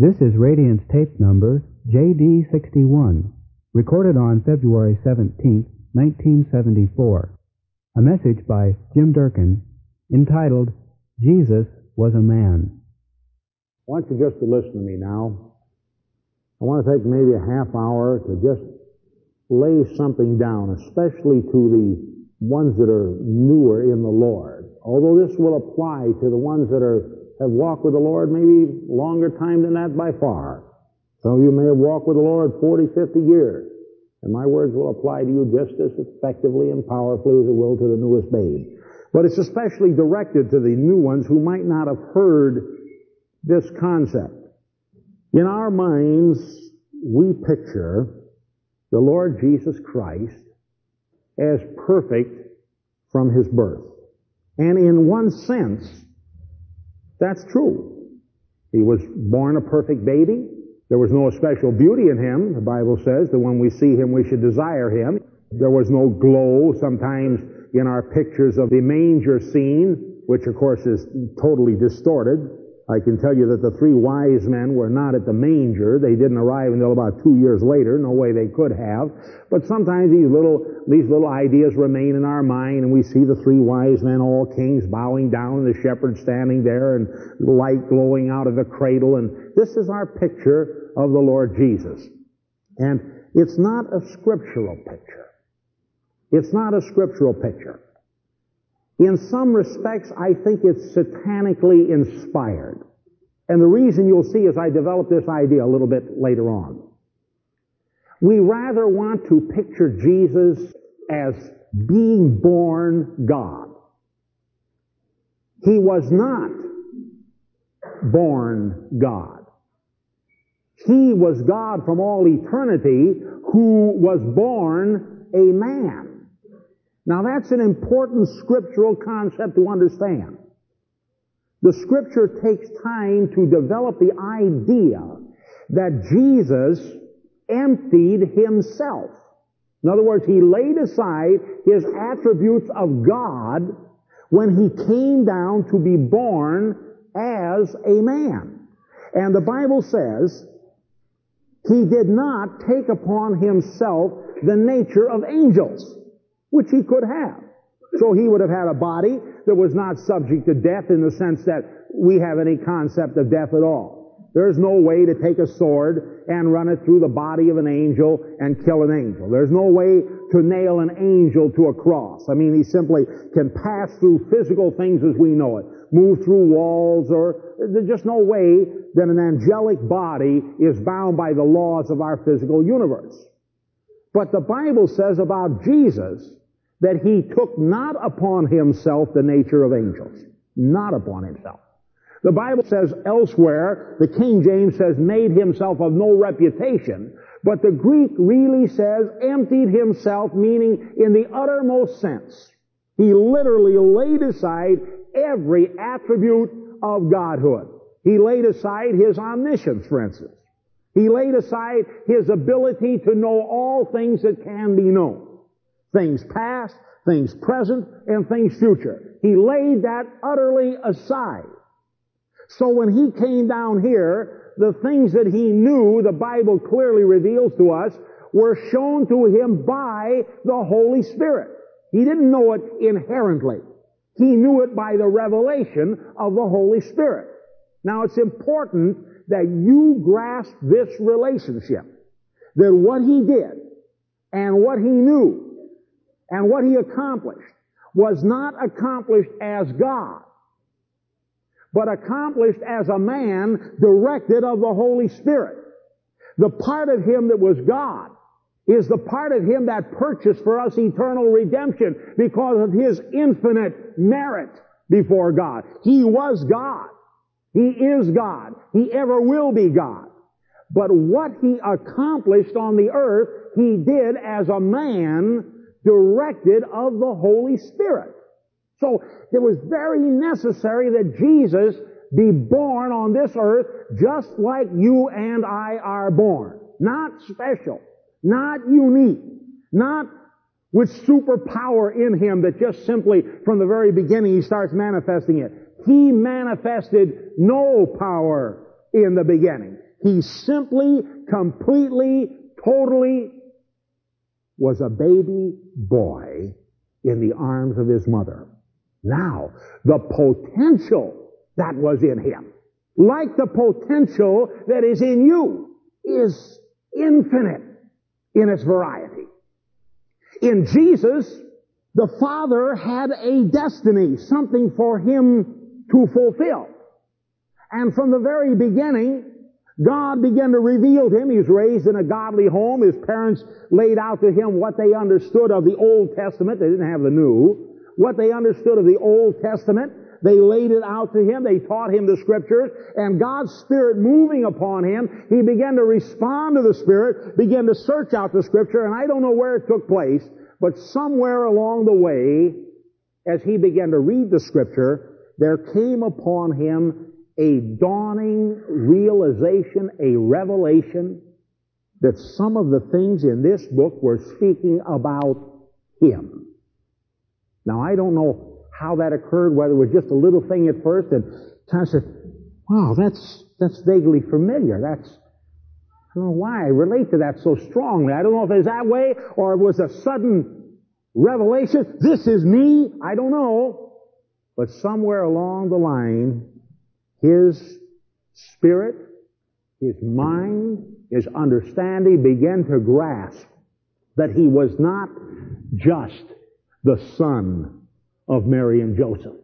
This is Radiance tape number JD61, recorded on February 17, 1974. A message by Jim Durkin entitled Jesus Was a Man. I want you just to listen to me now. I want to take maybe a half hour to just lay something down, especially to the ones that are newer in the Lord. Although this will apply to the ones that are have walked with the Lord maybe longer time than that by far. Some of you may have walked with the Lord 40, 50 years. And my words will apply to you just as effectively and powerfully as it will to the newest babe. But it's especially directed to the new ones who might not have heard this concept. In our minds, we picture the Lord Jesus Christ as perfect from his birth. And in one sense, that's true. He was born a perfect baby. There was no special beauty in him. The Bible says that when we see him, we should desire him. There was no glow sometimes in our pictures of the manger scene, which of course is totally distorted. I can tell you that the three wise men were not at the manger. They didn't arrive until about two years later. No way they could have. But sometimes these little, these little ideas remain in our mind and we see the three wise men, all kings, bowing down and the shepherd standing there and light glowing out of the cradle. And this is our picture of the Lord Jesus. And it's not a scriptural picture. It's not a scriptural picture. In some respects, I think it's satanically inspired. And the reason you'll see as I develop this idea a little bit later on. We rather want to picture Jesus as being born God. He was not born God. He was God from all eternity who was born a man. Now that's an important scriptural concept to understand. The scripture takes time to develop the idea that Jesus emptied himself. In other words, he laid aside his attributes of God when he came down to be born as a man. And the Bible says he did not take upon himself the nature of angels, which he could have. So he would have had a body that was not subject to death in the sense that we have any concept of death at all. There's no way to take a sword and run it through the body of an angel and kill an angel. There's no way to nail an angel to a cross. I mean, he simply can pass through physical things as we know it, move through walls, or there's just no way that an angelic body is bound by the laws of our physical universe. But the Bible says about Jesus that he took not upon himself the nature of angels. Not upon himself. The Bible says elsewhere, the King James says made himself of no reputation, but the Greek really says emptied himself, meaning in the uttermost sense. He literally laid aside every attribute of Godhood. He laid aside his omniscience, for instance. He laid aside his ability to know all things that can be known. Things past, things present, and things future. He laid that utterly aside. So when he came down here, the things that he knew, the Bible clearly reveals to us, were shown to him by the Holy Spirit. He didn't know it inherently. He knew it by the revelation of the Holy Spirit. Now it's important that you grasp this relationship. That what he did and what he knew and what he accomplished was not accomplished as God but accomplished as a man directed of the Holy Spirit. The part of him that was God is the part of him that purchased for us eternal redemption because of his infinite merit before God. He was God. He is God. He ever will be God. But what he accomplished on the earth, he did as a man directed of the Holy Spirit. So it was very necessary that Jesus be born on this earth just like you and I are born. Not special. Not unique. Not with superpower in him that just simply from the very beginning he starts manifesting it. He manifested no power in the beginning. He simply, completely, totally was a baby boy in the arms of his mother. Now, the potential that was in him, like the potential that is in you, is infinite in its variety. In Jesus, the Father had a destiny, something for him to fulfill. And from the very beginning, God began to reveal to him. He was raised in a godly home. His parents laid out to him what they understood of the Old Testament. They didn't have the New. What they understood of the Old Testament. They laid it out to him. They taught him the scriptures. And God's Spirit moving upon him, he began to respond to the Spirit, began to search out the scripture, and I don't know where it took place, but somewhere along the way, as he began to read the scripture, there came upon him a dawning realization, a revelation that some of the things in this book were speaking about him. Now I don't know how that occurred, whether it was just a little thing at first and of said, wow, that's, that's vaguely familiar. That's, I don't know why I relate to that so strongly. I don't know if it's that way or it was a sudden revelation. This is me. I don't know. But somewhere along the line, his spirit, his mind, his understanding began to grasp that he was not just the son of Mary and Joseph.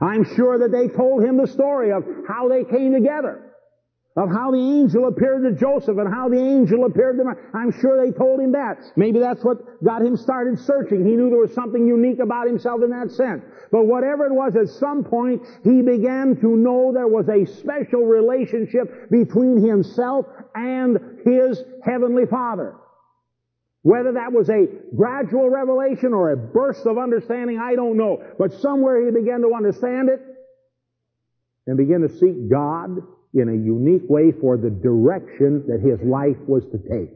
I'm sure that they told him the story of how they came together of how the angel appeared to Joseph and how the angel appeared to Mary. I'm sure they told him that. Maybe that's what got him started searching. He knew there was something unique about himself in that sense. But whatever it was, at some point, he began to know there was a special relationship between himself and his heavenly Father. Whether that was a gradual revelation or a burst of understanding, I don't know. But somewhere he began to understand it and began to seek God in a unique way for the direction that his life was to take.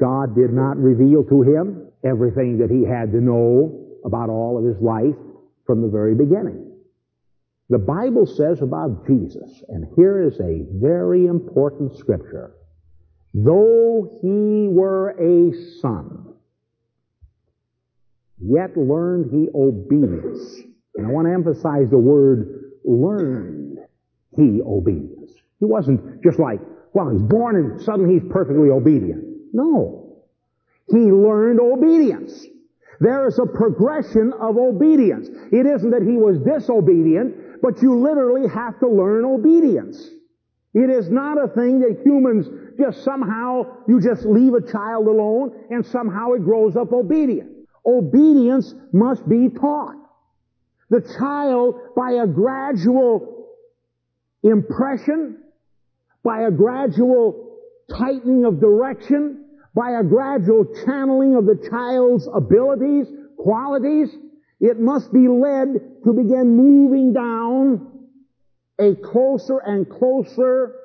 God did not reveal to him everything that he had to know about all of his life from the very beginning. The Bible says about Jesus, and here is a very important scripture, though he were a son, yet learned he obedience. And I want to emphasize the word learned he obedience. He wasn't just like, well, he's born and suddenly he's perfectly obedient. No. He learned obedience. There is a progression of obedience. It isn't that he was disobedient, but you literally have to learn obedience. It is not a thing that humans just somehow, you just leave a child alone and somehow it grows up obedient. Obedience must be taught. The child, by a gradual impression, by a gradual tightening of direction, by a gradual channeling of the child's abilities, qualities, it must be led to begin moving down a closer and closer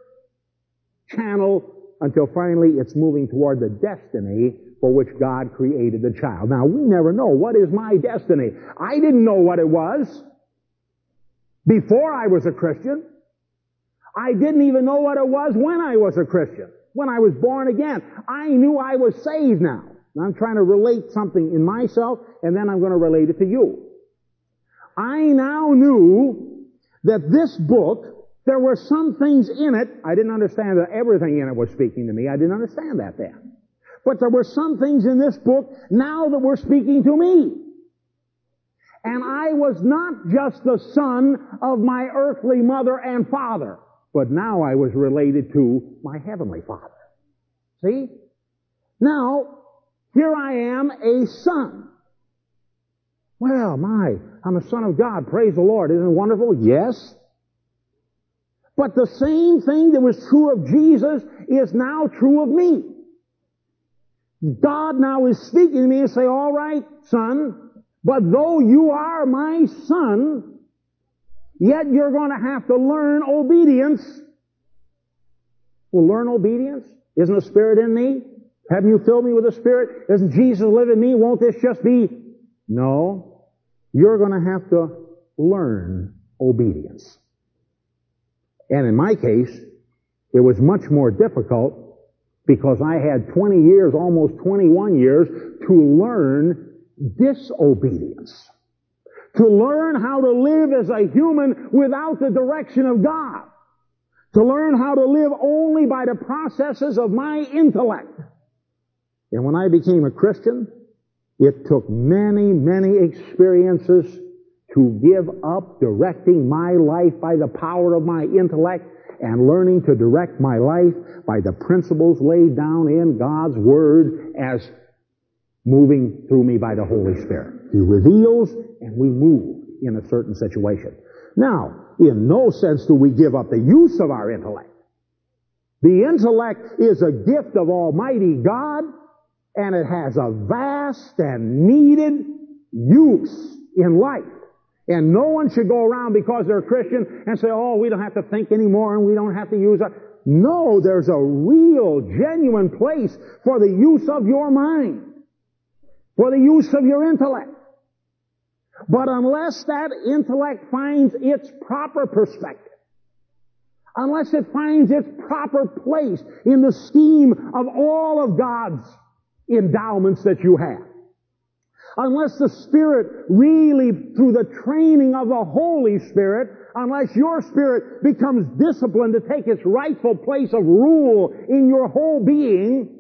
channel until finally it's moving toward the destiny for which God created the child. Now, we never know what is my destiny. I didn't know what it was before I was a Christian. I didn't even know what it was when I was a Christian, when I was born again. I knew I was saved now. I'm trying to relate something in myself, and then I'm going to relate it to you. I now knew that this book, there were some things in it, I didn't understand that everything in it was speaking to me. I didn't understand that then. But there were some things in this book now that were speaking to me. And I was not just the son of my earthly mother and father but now I was related to my Heavenly Father. See? Now, here I am a son. Well, my, I'm a son of God. Praise the Lord. Isn't it wonderful? Yes. But the same thing that was true of Jesus is now true of me. God now is speaking to me and say, all right, son, but though you are my son, Yet you're going to have to learn obedience. Well, learn obedience? Isn't the Spirit in me? Haven't you filled me with the Spirit? Doesn't Jesus live in me? Won't this just be? No. You're going to have to learn obedience. And in my case, It was much more difficult because I had 20 years, almost 21 years, to learn disobedience. To learn how to live as a human without the direction of God. To learn how to live only by the processes of my intellect. And when I became a Christian, it took many, many experiences to give up directing my life by the power of my intellect and learning to direct my life by the principles laid down in God's Word as moving through me by the Holy Spirit. He reveals and we move in a certain situation. Now, in no sense do we give up the use of our intellect. The intellect is a gift of Almighty God and it has a vast and needed use in life. And no one should go around because they're a Christian and say, oh, we don't have to think anymore and we don't have to use it. No, there's a real, genuine place for the use of your mind, for the use of your intellect. But unless that intellect finds its proper perspective, unless it finds its proper place in the scheme of all of God's endowments that you have, unless the Spirit really, through the training of the Holy Spirit, unless your spirit becomes disciplined to take its rightful place of rule in your whole being,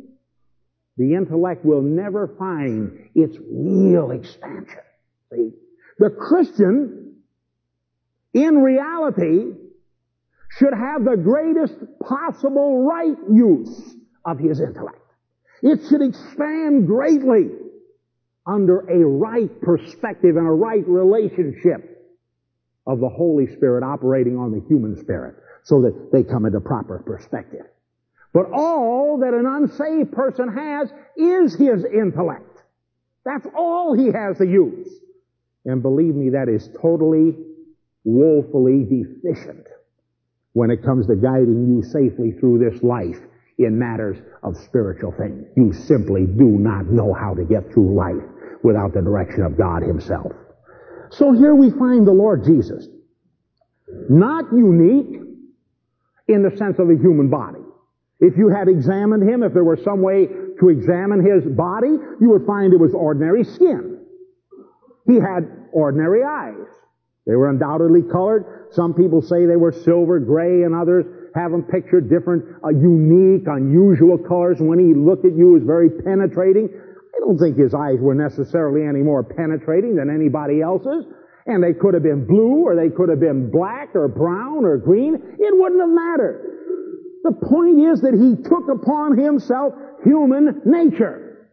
the intellect will never find its real expansion. See? The Christian, in reality, should have the greatest possible right use of his intellect. It should expand greatly under a right perspective and a right relationship of the Holy Spirit operating on the human spirit so that they come into proper perspective. But all that an unsaved person has is his intellect. That's all he has to use. And believe me, that is totally, woefully deficient when it comes to guiding you safely through this life in matters of spiritual things. You simply do not know how to get through life without the direction of God Himself. So here we find the Lord Jesus. Not unique in the sense of a human body. If you had examined Him, if there were some way to examine His body, you would find it was ordinary skin. He had ordinary eyes. They were undoubtedly colored. Some people say they were silver, gray, and others have them pictured different, uh, unique, unusual colors. When he looked at you, it was very penetrating. I don't think his eyes were necessarily any more penetrating than anybody else's. And they could have been blue, or they could have been black, or brown, or green. It wouldn't have mattered. The point is that he took upon himself human nature.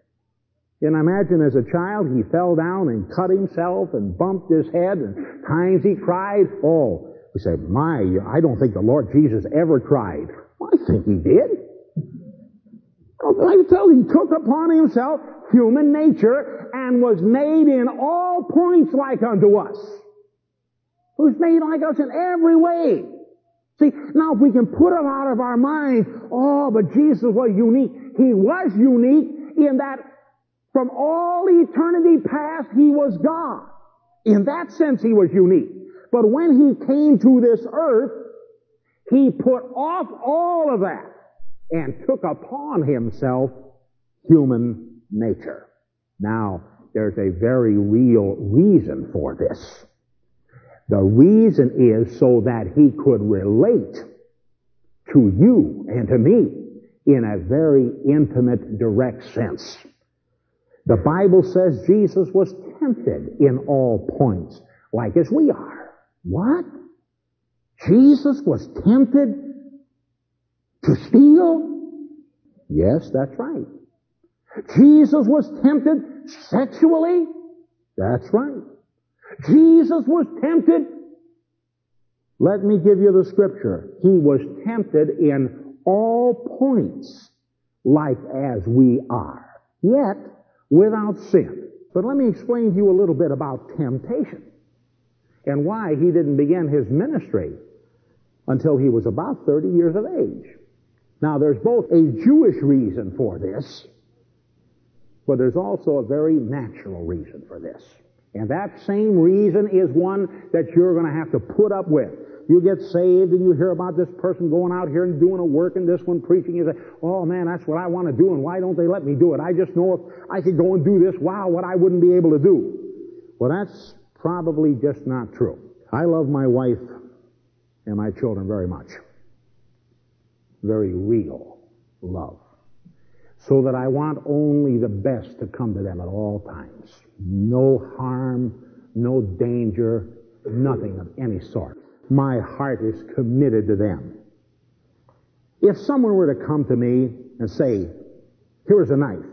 And imagine as a child he fell down and cut himself and bumped his head and times he cried. Oh, we say, my, I don't think the Lord Jesus ever cried. Well, I think he did. I tell he took upon himself human nature and was made in all points like unto us. Who's made like us in every way. See, now if we can put it out of our minds, oh, but Jesus was unique. He was unique in that from all eternity past, He was God. In that sense, He was unique. But when He came to this earth, He put off all of that and took upon Himself human nature. Now, there's a very real reason for this. The reason is so that He could relate to you and to me in a very intimate, direct sense. The Bible says Jesus was tempted in all points, like as we are. What? Jesus was tempted to steal? Yes, that's right. Jesus was tempted sexually? That's right. Jesus was tempted. Let me give you the scripture. He was tempted in all points, like as we are. Yet, without sin. But let me explain to you a little bit about temptation and why he didn't begin his ministry until he was about 30 years of age. Now, there's both a Jewish reason for this, but there's also a very natural reason for this. And that same reason is one that you're going to have to put up with. You get saved and you hear about this person going out here and doing a work and this one preaching. You say, oh man, that's what I want to do and why don't they let me do it? I just know if I could go and do this, wow, what I wouldn't be able to do. Well, that's probably just not true. I love my wife and my children very much. Very real love. So that I want only the best to come to them at all times. No harm, no danger, nothing of any sort my heart is committed to them. If someone were to come to me and say, here's a knife,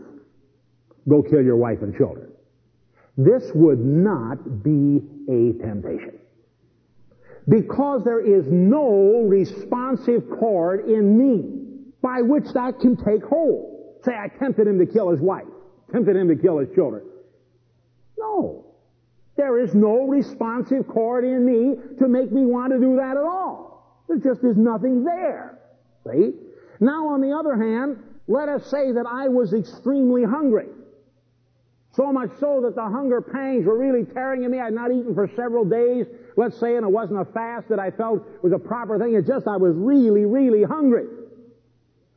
go kill your wife and children, this would not be a temptation. Because there is no responsive chord in me by which that can take hold. Say, I tempted him to kill his wife, tempted him to kill his children. No. There is no responsive chord in me to make me want to do that at all. There just is nothing there. See? Now, on the other hand, let us say that I was extremely hungry. So much so that the hunger pangs were really tearing at me. I had not eaten for several days, let's say, and it wasn't a fast that I felt was a proper thing. It's just I was really, really hungry.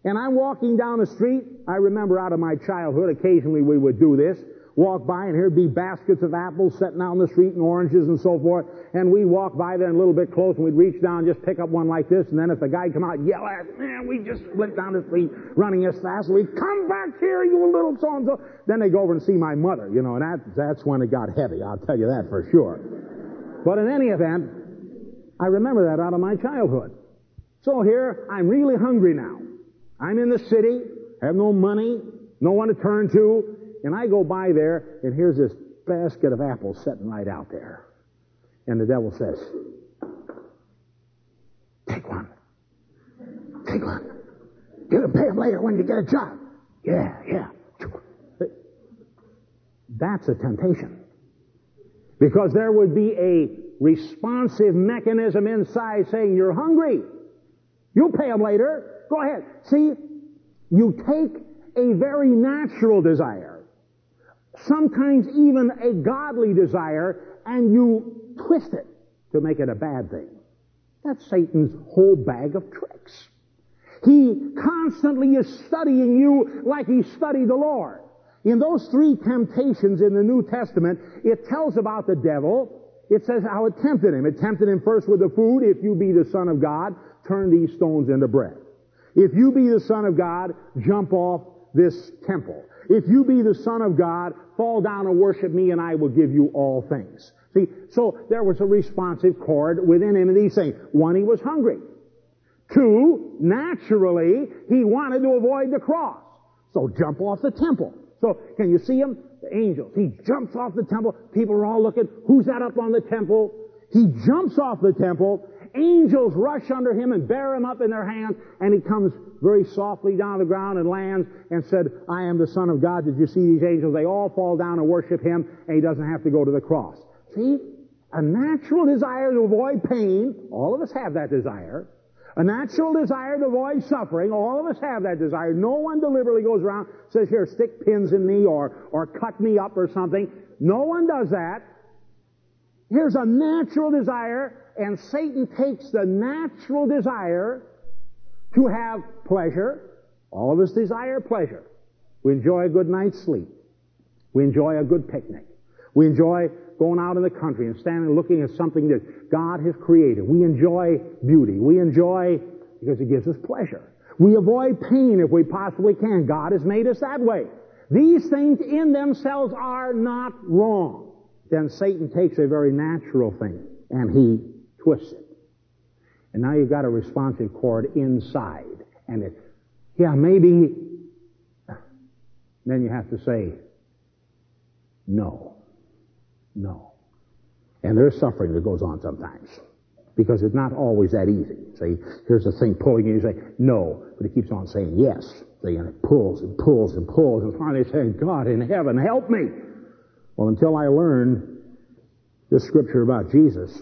And I'm walking down the street. I remember out of my childhood, occasionally we would do this walk by and here'd be baskets of apples sitting out on the street and oranges and so forth. And we'd walk by there a little bit close and we'd reach down and just pick up one like this. And then if the guy come out and yell at us, man, we just went down the street running as fast as we come back here, you little so and so. Then they go over and see my mother, you know, and that, that's when it got heavy. I'll tell you that for sure. But in any event, I remember that out of my childhood. So here, I'm really hungry now. I'm in the city, have no money, no one to turn to, and I go by there, and here's this basket of apples sitting right out there. And the devil says, Take one. Take one. Get a pay later when you get a job. Yeah, yeah. That's a temptation. Because there would be a responsive mechanism inside saying, You're hungry. You'll pay him later. Go ahead. See, you take a very natural desire sometimes even a godly desire, and you twist it to make it a bad thing. That's Satan's whole bag of tricks. He constantly is studying you like he studied the Lord. In those three temptations in the New Testament, it tells about the devil. It says how it tempted him. It tempted him first with the food. If you be the Son of God, turn these stones into bread. If you be the Son of God, jump off this temple. If you be the Son of God, fall down and worship me and I will give you all things. See, so there was a responsive chord within him and he's saying, one, he was hungry. Two, naturally, he wanted to avoid the cross. So jump off the temple. So can you see him? Angels. He jumps off the temple. People are all looking. Who's that up on the temple? He jumps off the temple angels rush under him and bear him up in their hands, and he comes very softly down the ground and lands and said, I am the Son of God. Did you see these angels? They all fall down and worship him, and he doesn't have to go to the cross. See? A natural desire to avoid pain, all of us have that desire. A natural desire to avoid suffering, all of us have that desire. No one deliberately goes around, says, here, stick pins in me or, or cut me up or something. No one does that. Here's a natural desire and Satan takes the natural desire to have pleasure. All of us desire pleasure. We enjoy a good night's sleep. We enjoy a good picnic. We enjoy going out in the country and standing looking at something that God has created. We enjoy beauty. We enjoy because it gives us pleasure. We avoid pain if we possibly can. God has made us that way. These things in themselves are not wrong. Then Satan takes a very natural thing and he twists it. And now you've got a responsive chord inside. And it, yeah, maybe, then you have to say, no. No. And there's suffering that goes on sometimes. Because it's not always that easy. See, here's the thing pulling you, you say, no, but it keeps on saying yes. See, and it pulls and pulls and pulls, and finally saying, God in heaven, help me. Well, until I learned this scripture about Jesus,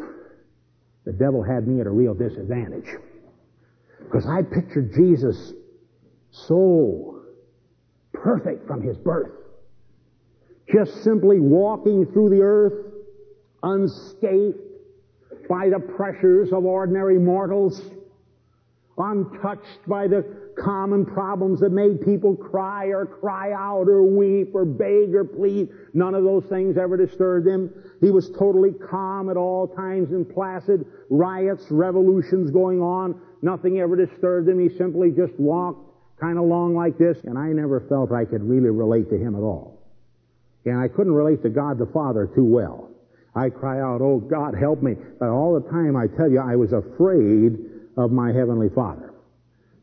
the devil had me at a real disadvantage. Because I pictured Jesus so perfect from his birth. Just simply walking through the earth, unscathed by the pressures of ordinary mortals, untouched by the common problems that made people cry or cry out or weep or beg or plead. None of those things ever disturbed him. He was totally calm at all times and placid. Riots, revolutions going on. Nothing ever disturbed him. He simply just walked kind of along like this, and I never felt I could really relate to him at all. And I couldn't relate to God the Father too well. I cry out, oh God, help me. But all the time I tell you, I was afraid of my Heavenly Father.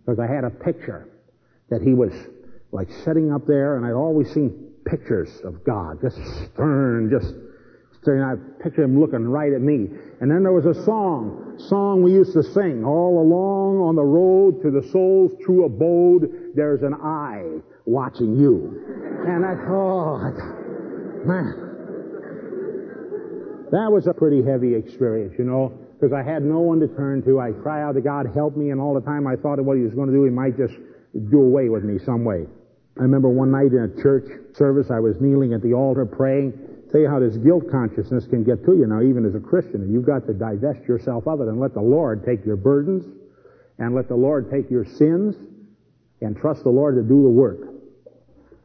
Because I had a picture that He was like sitting up there and I'd always seen pictures of God, just stern, just stern. I picture Him looking right at me. And then there was a song, song we used to sing, all along on the road to the soul's true abode, there's an eye watching you. And I, oh, man. That was a pretty heavy experience, you know, because I had no one to turn to. I cry out to God, help me, and all the time I thought of what He was going to do, He might just do away with me some way. I remember one night in a church service, I was kneeling at the altar praying. Tell you how this guilt consciousness can get to you now, even as a Christian. You've got to divest yourself of it and let the Lord take your burdens and let the Lord take your sins and trust the Lord to do the work.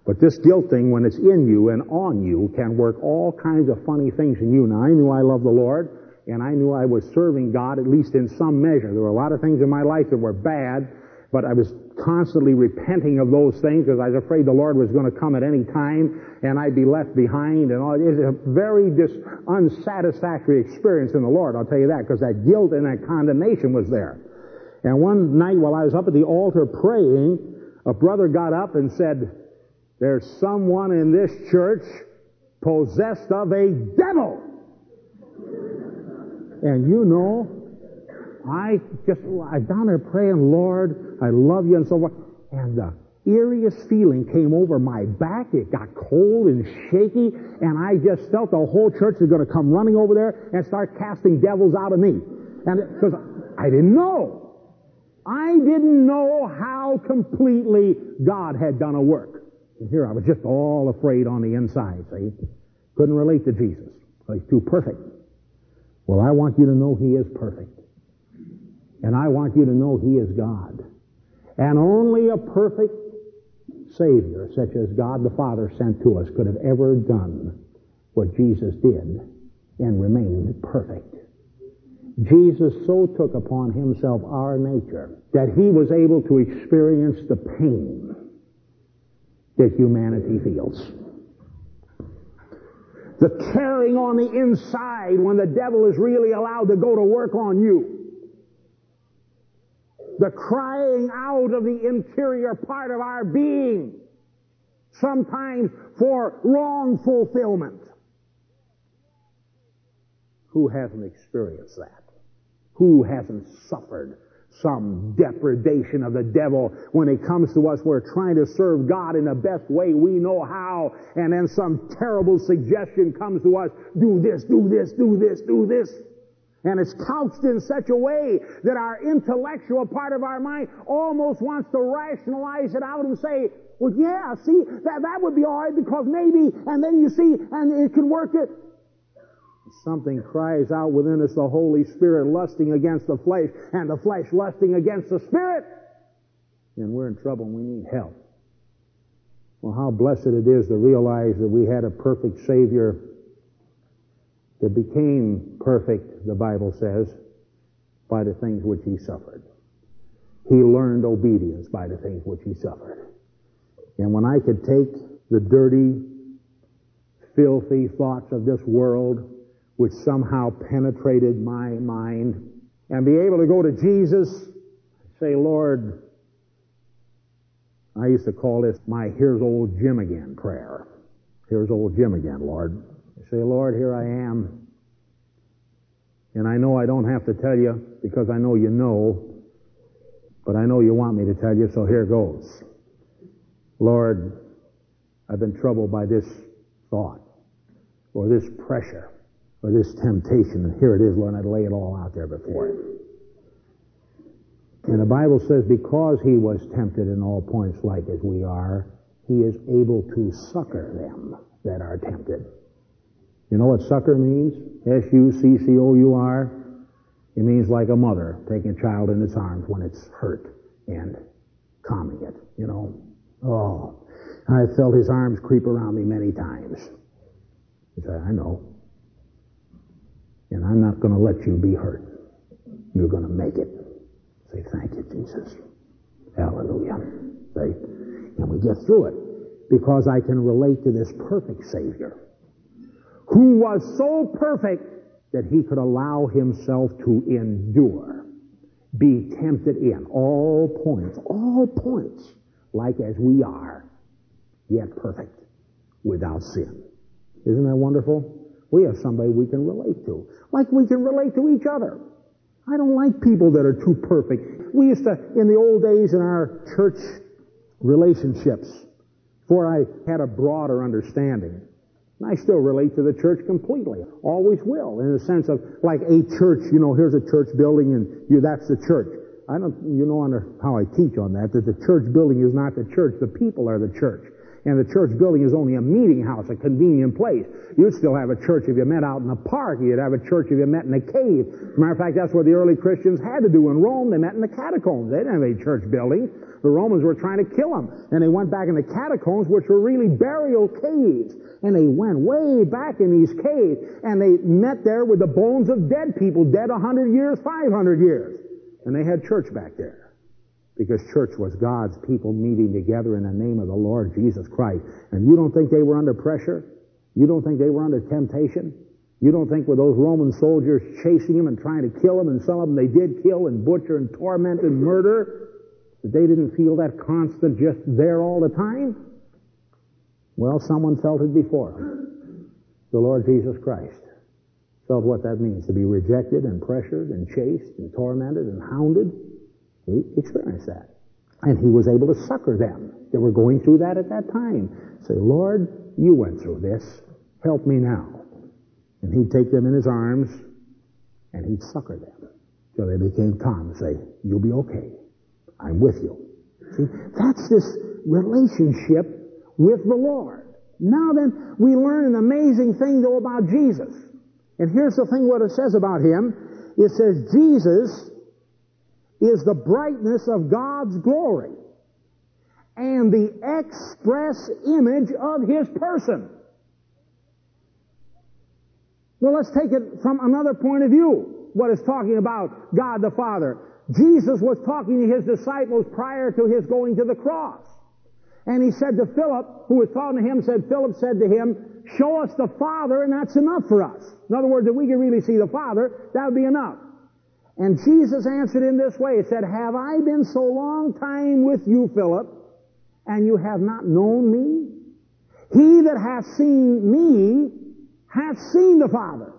But this guilt thing, when it's in you and on you, can work all kinds of funny things in you. Now, I knew I loved the Lord, and I knew I was serving God, at least in some measure. There were a lot of things in my life that were bad, but I was constantly repenting of those things because I was afraid the Lord was going to come at any time and I'd be left behind and all. It's a very dis- unsatisfactory experience in the Lord, I'll tell you that, because that guilt and that condemnation was there. And one night while I was up at the altar praying, a brother got up and said, there's someone in this church possessed of a devil. And you know, I just, I down there praying, Lord, I love you and so forth. And the eeriest feeling came over my back. It got cold and shaky, and I just felt the whole church was going to come running over there and start casting devils out of me. And because I didn't know. I didn't know how completely God had done a work. And here I was just all afraid on the inside, see? Couldn't relate to Jesus. He's too perfect. Well, I want you to know He is perfect. And I want you to know He is God. And only a perfect Savior, such as God the Father sent to us, could have ever done what Jesus did and remained perfect. Jesus so took upon himself our nature that he was able to experience the pain that humanity feels. The tearing on the inside when the devil is really allowed to go to work on you. The crying out of the interior part of our being, sometimes for wrong fulfillment. Who hasn't experienced that? Who hasn't suffered some depredation of the devil. When it comes to us, we're trying to serve God in the best way we know how, and then some terrible suggestion comes to us, do this, do this, do this, do this. And it's couched in such a way that our intellectual part of our mind almost wants to rationalize it out and say, well, yeah, see, that, that would be alright because maybe, and then you see, and it can work it. Something cries out within us, the Holy Spirit lusting against the flesh, and the flesh lusting against the Spirit. And we're in trouble and we need help. Well, how blessed it is to realize that we had a perfect Savior that became perfect, the Bible says, by the things which He suffered. He learned obedience by the things which He suffered. And when I could take the dirty, filthy thoughts of this world which somehow penetrated my mind and be able to go to Jesus, say, Lord, I used to call this my here's old Jim again prayer. Here's old Jim again, Lord. I say, Lord, here I am. And I know I don't have to tell you because I know you know, but I know you want me to tell you, so here goes. Lord, I've been troubled by this thought or this pressure or this temptation. And here it is, Lord, I'd lay it all out there before him. And the Bible says, because he was tempted in all points like as we are, he is able to succor them that are tempted. You know what succor means? S-U-C-C-O-U-R. It means like a mother taking a child in its arms when it's hurt and calming it, you know. Oh, I felt his arms creep around me many times. I know. And I'm not going to let you be hurt. You're going to make it. Say, thank you, Jesus. Hallelujah. Say, and we get through it because I can relate to this perfect Savior who was so perfect that he could allow himself to endure, be tempted in all points, all points, like as we are, yet perfect, without sin. Isn't that wonderful? We have somebody we can relate to, like we can relate to each other. I don't like people that are too perfect. We used to, in the old days in our church relationships, before I had a broader understanding, I still relate to the church completely. Always will, in the sense of like a church, you know, here's a church building and you, that's the church. I don't, you know how I teach on that, that the church building is not the church, the people are the church. And the church building is only a meeting house, a convenient place. You'd still have a church if you met out in a park. You'd have a church if you met in a cave. Matter of fact, that's what the early Christians had to do in Rome. They met in the catacombs. They didn't have any church building. The Romans were trying to kill them. And they went back in the catacombs, which were really burial caves. And they went way back in these caves. And they met there with the bones of dead people, dead 100 years, 500 years. And they had church back there because church was God's people meeting together in the name of the Lord Jesus Christ. And you don't think they were under pressure? You don't think they were under temptation? You don't think with those Roman soldiers chasing him and trying to kill him, and some of them they did kill and butcher and torment and murder, that they didn't feel that constant just there all the time? Well, someone felt it before. them. The Lord Jesus Christ felt what that means to be rejected and pressured and chased and tormented and hounded. He experienced that. And he was able to succor them that were going through that at that time. Say, Lord, you went through this. Help me now. And he'd take them in his arms and he'd succor them till they became calm and say, you'll be okay. I'm with you. See, that's this relationship with the Lord. Now then, we learn an amazing thing though about Jesus. And here's the thing what it says about him. It says Jesus is the brightness of God's glory and the express image of His person. Well, let's take it from another point of view. What is talking about God the Father. Jesus was talking to His disciples prior to His going to the cross. And He said to Philip, who was talking to Him, said, Philip said to Him, show us the Father and that's enough for us. In other words, if we can really see the Father, that would be enough. And Jesus answered in this way. He said, Have I been so long time with you, Philip, and you have not known me? He that hath seen me hath seen the Father.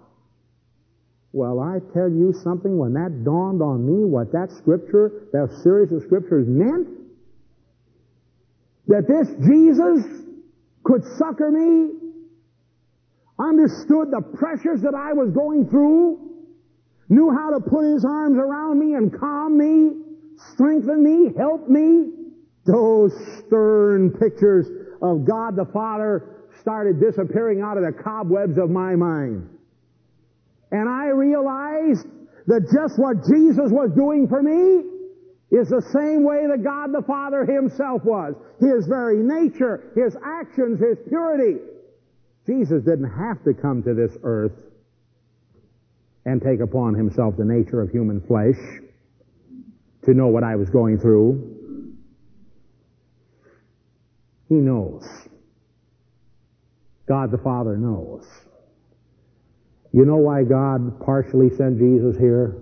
Well, I tell you something, when that dawned on me, what that scripture, that series of scriptures meant, that this Jesus could succor me, understood the pressures that I was going through, knew how to put his arms around me and calm me, strengthen me, help me. Those stern pictures of God the Father started disappearing out of the cobwebs of my mind. And I realized that just what Jesus was doing for me is the same way that God the Father himself was. His very nature, his actions, his purity. Jesus didn't have to come to this earth and take upon himself the nature of human flesh to know what I was going through. He knows. God the Father knows. You know why God partially sent Jesus here?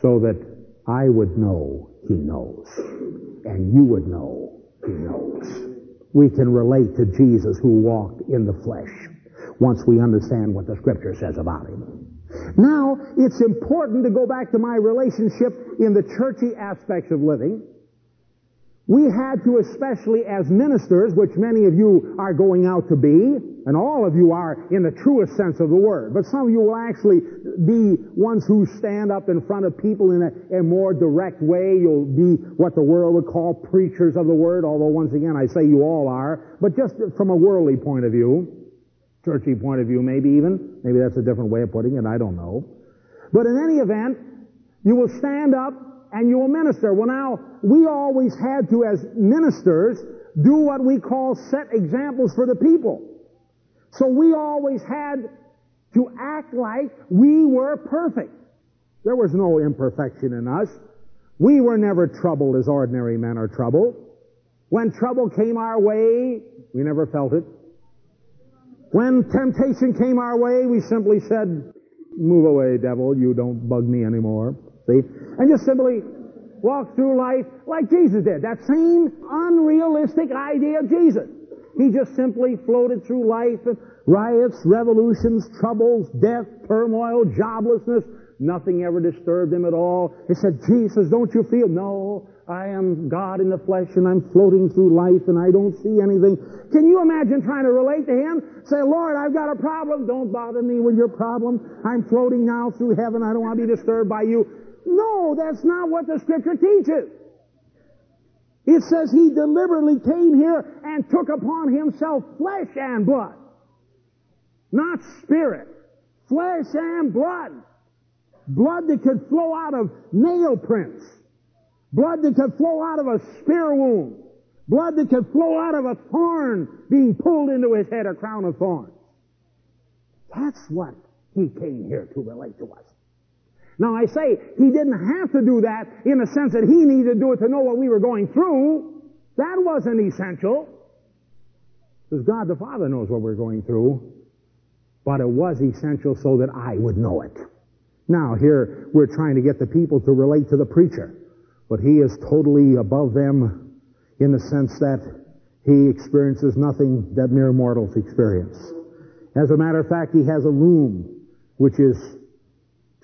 So that I would know He knows. And you would know He knows. We can relate to Jesus who walked in the flesh once we understand what the Scripture says about Him. Now, it's important to go back to my relationship in the churchy aspects of living. We had to, especially as ministers, which many of you are going out to be, and all of you are in the truest sense of the word, but some of you will actually be ones who stand up in front of people in a, a more direct way. You'll be what the world would call preachers of the word, although once again I say you all are, but just from a worldly point of view. Churchy point of view, maybe even. Maybe that's a different way of putting it. I don't know. But in any event, you will stand up and you will minister. Well now, we always had to, as ministers, do what we call set examples for the people. So we always had to act like we were perfect. There was no imperfection in us. We were never troubled as ordinary men are troubled. When trouble came our way, we never felt it. When temptation came our way, we simply said, move away, devil, you don't bug me anymore. See? And just simply walk through life like Jesus did. That same unrealistic idea of Jesus. He just simply floated through life and riots, revolutions, troubles, death, turmoil, joblessness. Nothing ever disturbed him at all. He said, Jesus, don't you feel? No, I am God in the flesh and I'm floating through life and I don't see anything. Can you imagine trying to relate to him? Say, Lord, I've got a problem. Don't bother me with your problem. I'm floating now through heaven. I don't want to be disturbed by you. No, that's not what the scripture teaches. It says he deliberately came here and took upon himself flesh and blood. Not spirit. Flesh and blood. Blood that could flow out of nail prints. Blood that could flow out of a spear wound. Blood that could flow out of a thorn being pulled into his head, a crown of thorns. That's what he came here to relate to us. Now I say he didn't have to do that in the sense that he needed to do it to know what we were going through. That wasn't essential. Because God the Father knows what we're going through. But it was essential so that I would know it. Now here we're trying to get the people to relate to the preacher. But he is totally above them in the sense that he experiences nothing that mere mortals experience. As a matter of fact, he has a room which is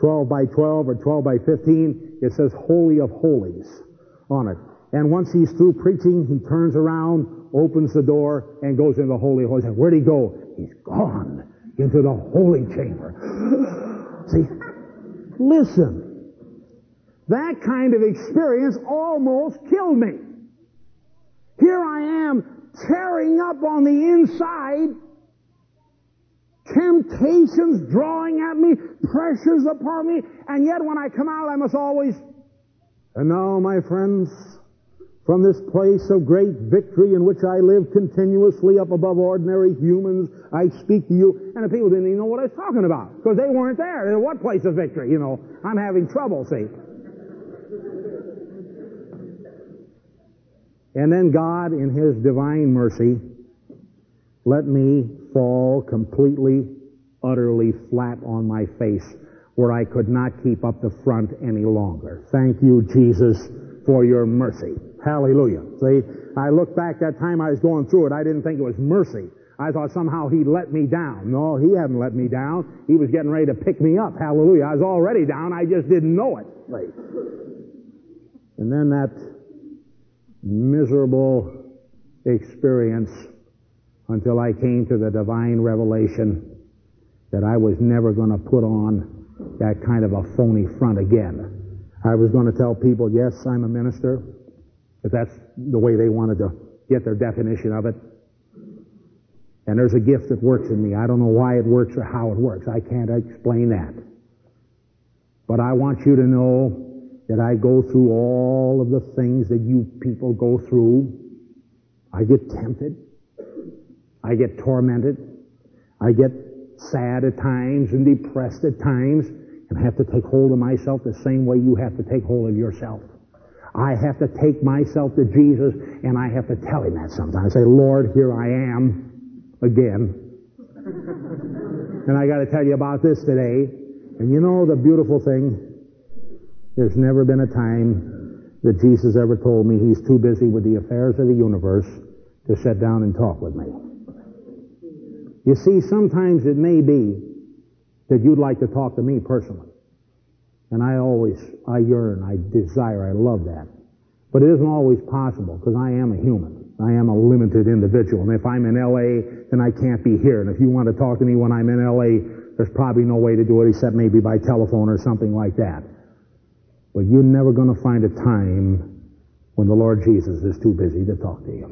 12 by 12 or 12 by 15, it says Holy of Holies on it. And once he's through preaching, he turns around, opens the door, and goes into the Holy of Holies. Where'd he go? He's gone into the holy chamber. See? Listen. That kind of experience almost killed me. Here I am tearing up on the inside temptations drawing at me, pressures upon me, and yet when I come out I must always, and now my friends, from this place of great victory in which I live continuously up above ordinary humans, I speak to you, and the people didn't even know what I was talking about, because they weren't there. What place of victory? You know, I'm having trouble, see. And then God, in His divine mercy, let me fall completely, utterly flat on my face where I could not keep up the front any longer. Thank you, Jesus, for your mercy. Hallelujah. See, I look back that time I was going through it, I didn't think it was mercy. I thought somehow he let me down. No, he hadn't let me down. He was getting ready to pick me up. Hallelujah. I was already down. I just didn't know it. And then that miserable experience until I came to the divine revelation that I was never going to put on that kind of a phony front again. I was going to tell people, yes, I'm a minister, if that's the way they wanted to get their definition of it. And there's a gift that works in me. I don't know why it works or how it works. I can't explain that. But I want you to know that I go through all of the things that you people go through. I get tempted. I get tormented. I get sad at times and depressed at times and have to take hold of myself the same way you have to take hold of yourself. I have to take myself to Jesus and I have to tell him that sometimes. I say, Lord, here I am again. and I gotta tell you about this today. And you know the beautiful thing? There's never been a time that Jesus ever told me he's too busy with the affairs of the universe to sit down and talk with me. You see, sometimes it may be that you'd like to talk to me personally. And I always, I yearn, I desire, I love that. But it isn't always possible because I am a human. I am a limited individual. And if I'm in LA, then I can't be here. And if you want to talk to me when I'm in LA, there's probably no way to do it except maybe by telephone or something like that. But you're never going to find a time when the Lord Jesus is too busy to talk to you.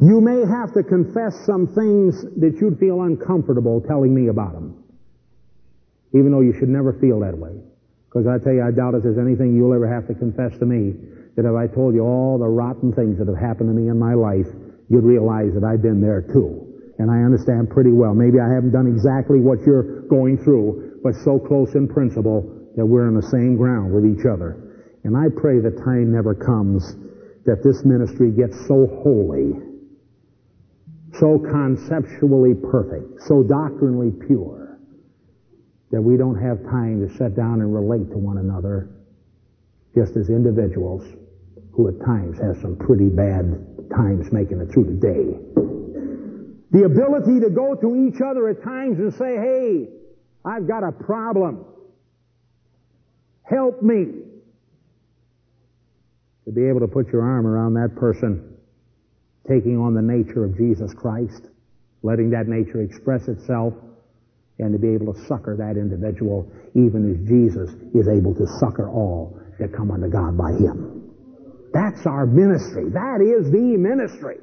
You may have to confess some things that you'd feel uncomfortable telling me about them. Even though you should never feel that way. Because I tell you, I doubt if there's anything you'll ever have to confess to me that if I told you all the rotten things that have happened to me in my life, you'd realize that I've been there too. And I understand pretty well. Maybe I haven't done exactly what you're going through, but so close in principle that we're on the same ground with each other. And I pray the time never comes that this ministry gets so holy, so conceptually perfect, so doctrinally pure, that we don't have time to sit down and relate to one another just as individuals who at times have some pretty bad times making it through the day. The ability to go to each other at times and say, hey, I've got a problem. Help me. To be able to put your arm around that person, taking on the nature of Jesus Christ, letting that nature express itself, and to be able to succor that individual even as Jesus is able to succor all that come unto God by Him. That's our ministry. That is the ministry.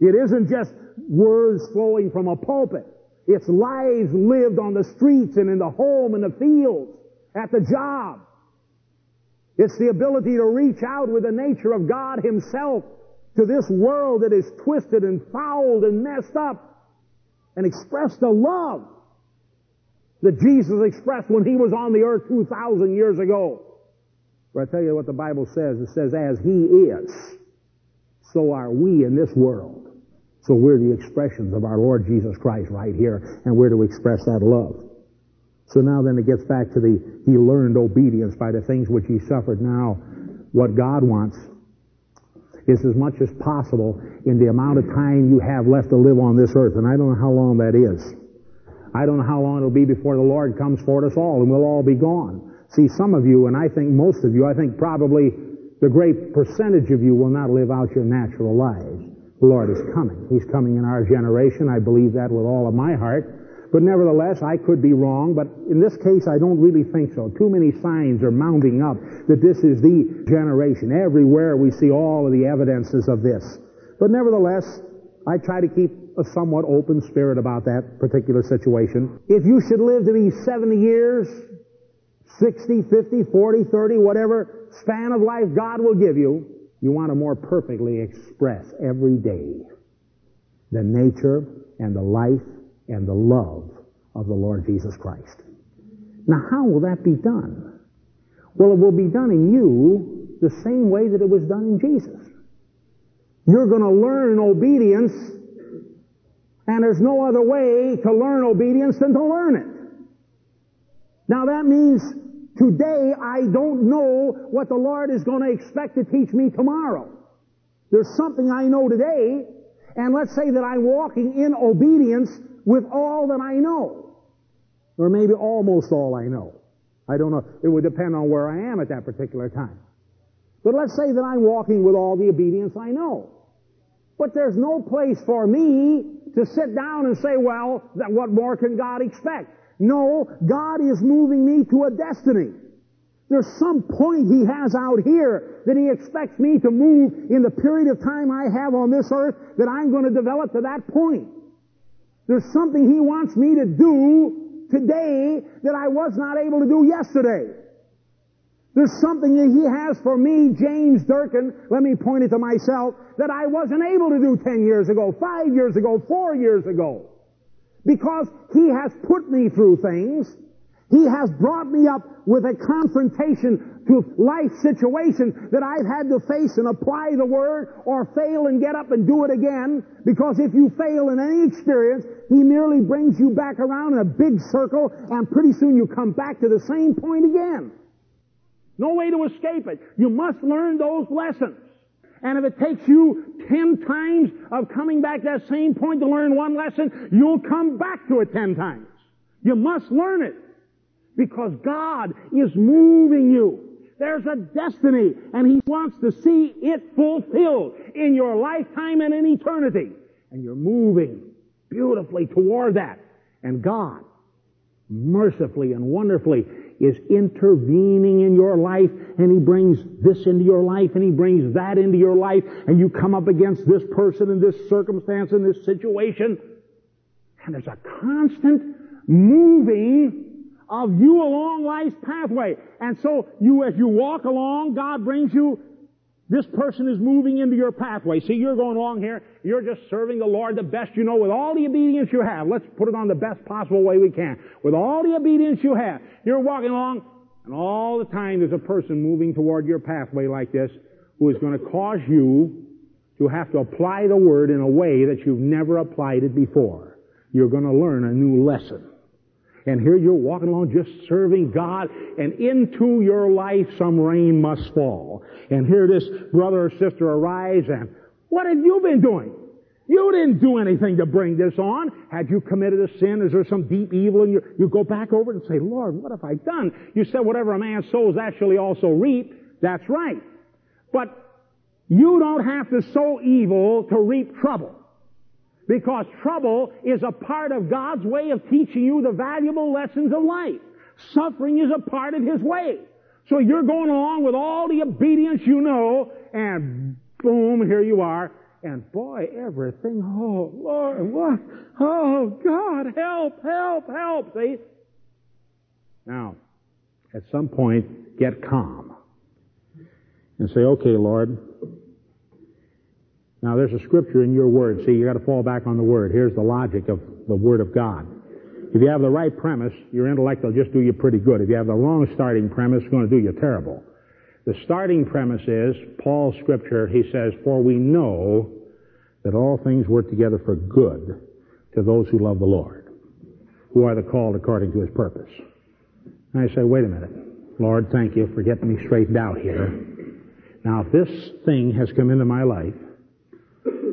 It isn't just words flowing from a pulpit. It's lives lived on the streets and in the home and the fields, at the job. It's the ability to reach out with the nature of God Himself to this world that is twisted and fouled and messed up and express the love that Jesus expressed when He was on the earth 2,000 years ago. But I tell you what the Bible says. It says, as He is, so are we in this world. So we're the expressions of our Lord Jesus Christ right here, and we're to express that love. So now then it gets back to the, he learned obedience by the things which he suffered. Now, what God wants is as much as possible in the amount of time you have left to live on this earth. And I don't know how long that is. I don't know how long it'll be before the Lord comes for us all and we'll all be gone. See, some of you, and I think most of you, I think probably the great percentage of you will not live out your natural lives. The Lord is coming. He's coming in our generation. I believe that with all of my heart. But nevertheless, I could be wrong, but in this case, I don't really think so. Too many signs are mounting up that this is the generation. Everywhere we see all of the evidences of this. But nevertheless, I try to keep a somewhat open spirit about that particular situation. If you should live to be 70 years, 60, 50, 40, 30, whatever span of life God will give you, you want to more perfectly express every day the nature and the life and the love of the Lord Jesus Christ. Now, how will that be done? Well, it will be done in you the same way that it was done in Jesus. You're going to learn obedience, and there's no other way to learn obedience than to learn it. Now that means Today, I don't know what the Lord is going to expect to teach me tomorrow. There's something I know today, and let's say that I'm walking in obedience with all that I know. Or maybe almost all I know. I don't know. It would depend on where I am at that particular time. But let's say that I'm walking with all the obedience I know. But there's no place for me to sit down and say, well, what more can God expect? No, God is moving me to a destiny. There's some point He has out here that He expects me to move in the period of time I have on this earth that I'm going to develop to that point. There's something He wants me to do today that I was not able to do yesterday. There's something that He has for me, James Durkin, let me point it to myself, that I wasn't able to do 10 years ago, 5 years ago, 4 years ago. Because He has put me through things. He has brought me up with a confrontation to life situations that I've had to face and apply the Word or fail and get up and do it again. Because if you fail in any experience, He merely brings you back around in a big circle and pretty soon you come back to the same point again. No way to escape it. You must learn those lessons. And if it takes you ten times of coming back that same point to learn one lesson, you'll come back to it ten times. You must learn it. Because God is moving you. There's a destiny, and He wants to see it fulfilled in your lifetime and in eternity. And you're moving beautifully toward that. And God, mercifully and wonderfully, is intervening in your life and he brings this into your life and he brings that into your life and you come up against this person in this circumstance in this situation and there's a constant moving of you along life's pathway. And so you, as you walk along, God brings you this person is moving into your pathway. See, you're going along here. You're just serving the Lord the best you know with all the obedience you have. Let's put it on the best possible way we can. With all the obedience you have. You're walking along, and all the time there's a person moving toward your pathway like this who is going to cause you to have to apply the Word in a way that you've never applied it before. You're going to learn a new lesson. And here you're walking along just serving God, and into your life some rain must fall. And here this brother or sister arrives, and what have you been doing? You didn't do anything to bring this on. Had you committed a sin? Is there some deep evil? And you, you go back over it and say, Lord, what have I done? You said whatever a man sows, he also reap. That's right. But you don't have to sow evil to reap trouble. Because trouble is a part of God's way of teaching you the valuable lessons of life. Suffering is a part of His way. So you're going along with all the obedience you know, and boom, here you are. And boy, everything, oh Lord, what? Oh God, help, help, help. See? Now, at some point, get calm. And say, okay, Lord, now there's a scripture in your word. See, you got to fall back on the word. Here's the logic of the word of God. If you have the right premise, your intellect will just do you pretty good. If you have the wrong starting premise, it's going to do you terrible. The starting premise is, Paul's scripture, he says, For we know that all things work together for good to those who love the Lord, who are the called according to his purpose. And I say, wait a minute. Lord, thank you for getting me straightened out here. Now, if this thing has come into my life,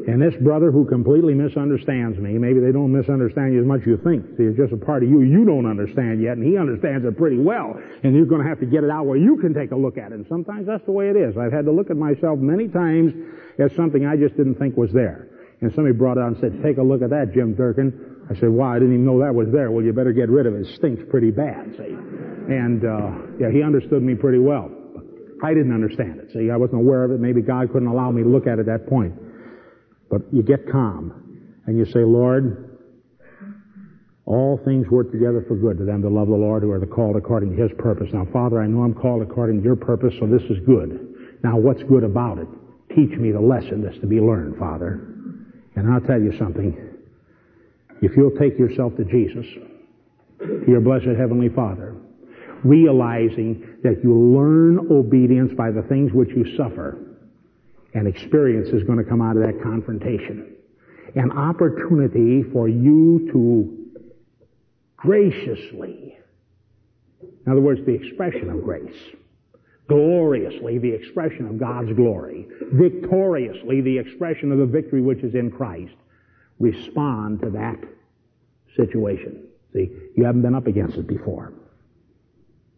and this brother who completely misunderstands me, maybe they don't misunderstand you as much as you think. See, it's just a part of you you don't understand yet, and he understands it pretty well. And you're going to have to get it out where you can take a look at it. And sometimes that's the way it is. I've had to look at myself many times as something I just didn't think was there. And somebody brought it out and said, take a look at that, Jim Durkin. I said, "Why? I didn't even know that was there. Well, you better get rid of it. It stinks pretty bad, see. And, uh, yeah, he understood me pretty well. I didn't understand it. See, I wasn't aware of it. Maybe God couldn't allow me to look at it at that point. But you get calm and you say, Lord, all things work together for good to them that love the Lord who are the called according to His purpose. Now, Father, I know I'm called according to Your purpose, so this is good. Now, what's good about it? Teach me the lesson that's to be learned, Father. And I'll tell you something. If you'll take yourself to Jesus, your blessed Heavenly Father, realizing that you learn obedience by the things which you suffer, and experience is going to come out of that confrontation. An opportunity for you to graciously, in other words, the expression of grace, gloriously, the expression of God's glory, victoriously, the expression of the victory which is in Christ, respond to that situation. See, you haven't been up against it before.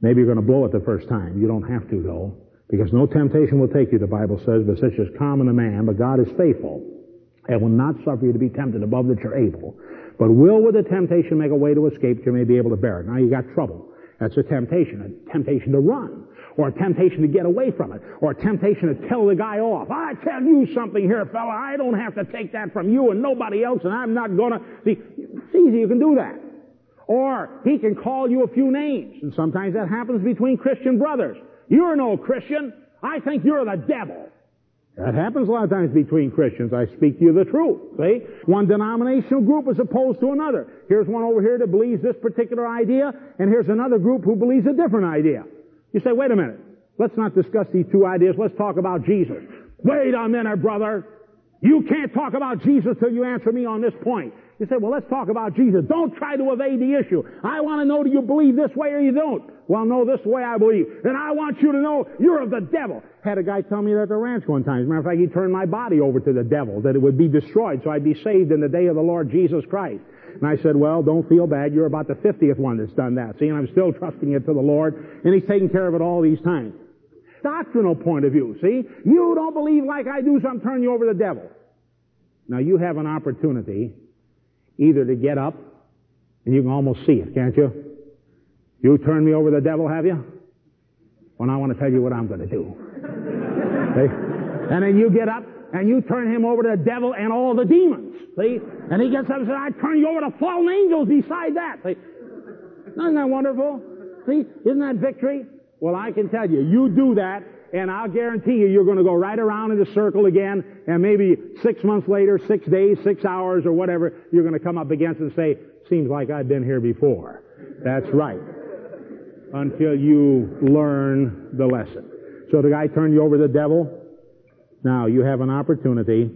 Maybe you're going to blow it the first time. You don't have to, though. Because no temptation will take you, the Bible says, but such as common to man, but God is faithful and will not suffer you to be tempted above that you're able. But will with the temptation make a way to escape that you may be able to bear it. Now you got trouble. That's a temptation. A temptation to run. Or a temptation to get away from it. Or a temptation to tell the guy off. I tell you something here, fella. I don't have to take that from you and nobody else and I'm not gonna. See, it's easy. You can do that. Or he can call you a few names. And sometimes that happens between Christian brothers. You're no Christian. I think you're the devil. That happens a lot of times between Christians. I speak to you the truth. See? One denominational group is opposed to another. Here's one over here that believes this particular idea, and here's another group who believes a different idea. You say, wait a minute. Let's not discuss these two ideas. Let's talk about Jesus. Wait a minute, brother. You can't talk about Jesus till you answer me on this point. You say, well, let's talk about Jesus. Don't try to evade the issue. I want to know do you believe this way or you don't? Well, no, this way I believe. And I want you to know you're of the devil. Had a guy tell me that at the ranch one time. As a matter of fact, he turned my body over to the devil, that it would be destroyed so I'd be saved in the day of the Lord Jesus Christ. And I said, well, don't feel bad. You're about the 50th one that's done that. See, and I'm still trusting it to the Lord, and He's taking care of it all these times. Doctrinal point of view, see? You don't believe like I do, so I'm turning you over to the devil. Now you have an opportunity either to get up, and you can almost see it, can't you? You turn me over to the devil, have you? Well, I want to tell you what I'm going to do. See? And then you get up and you turn him over to the devil and all the demons. See? And he gets up and says, I turn you over to fallen angels beside that. See? Isn't that wonderful? See? Isn't that victory? Well, I can tell you, you do that, and I'll guarantee you, you're going to go right around in the circle again, and maybe six months later, six days, six hours, or whatever, you're going to come up against and say, seems like I've been here before. That's right. Until you learn the lesson. So the guy turned you over to the devil. Now you have an opportunity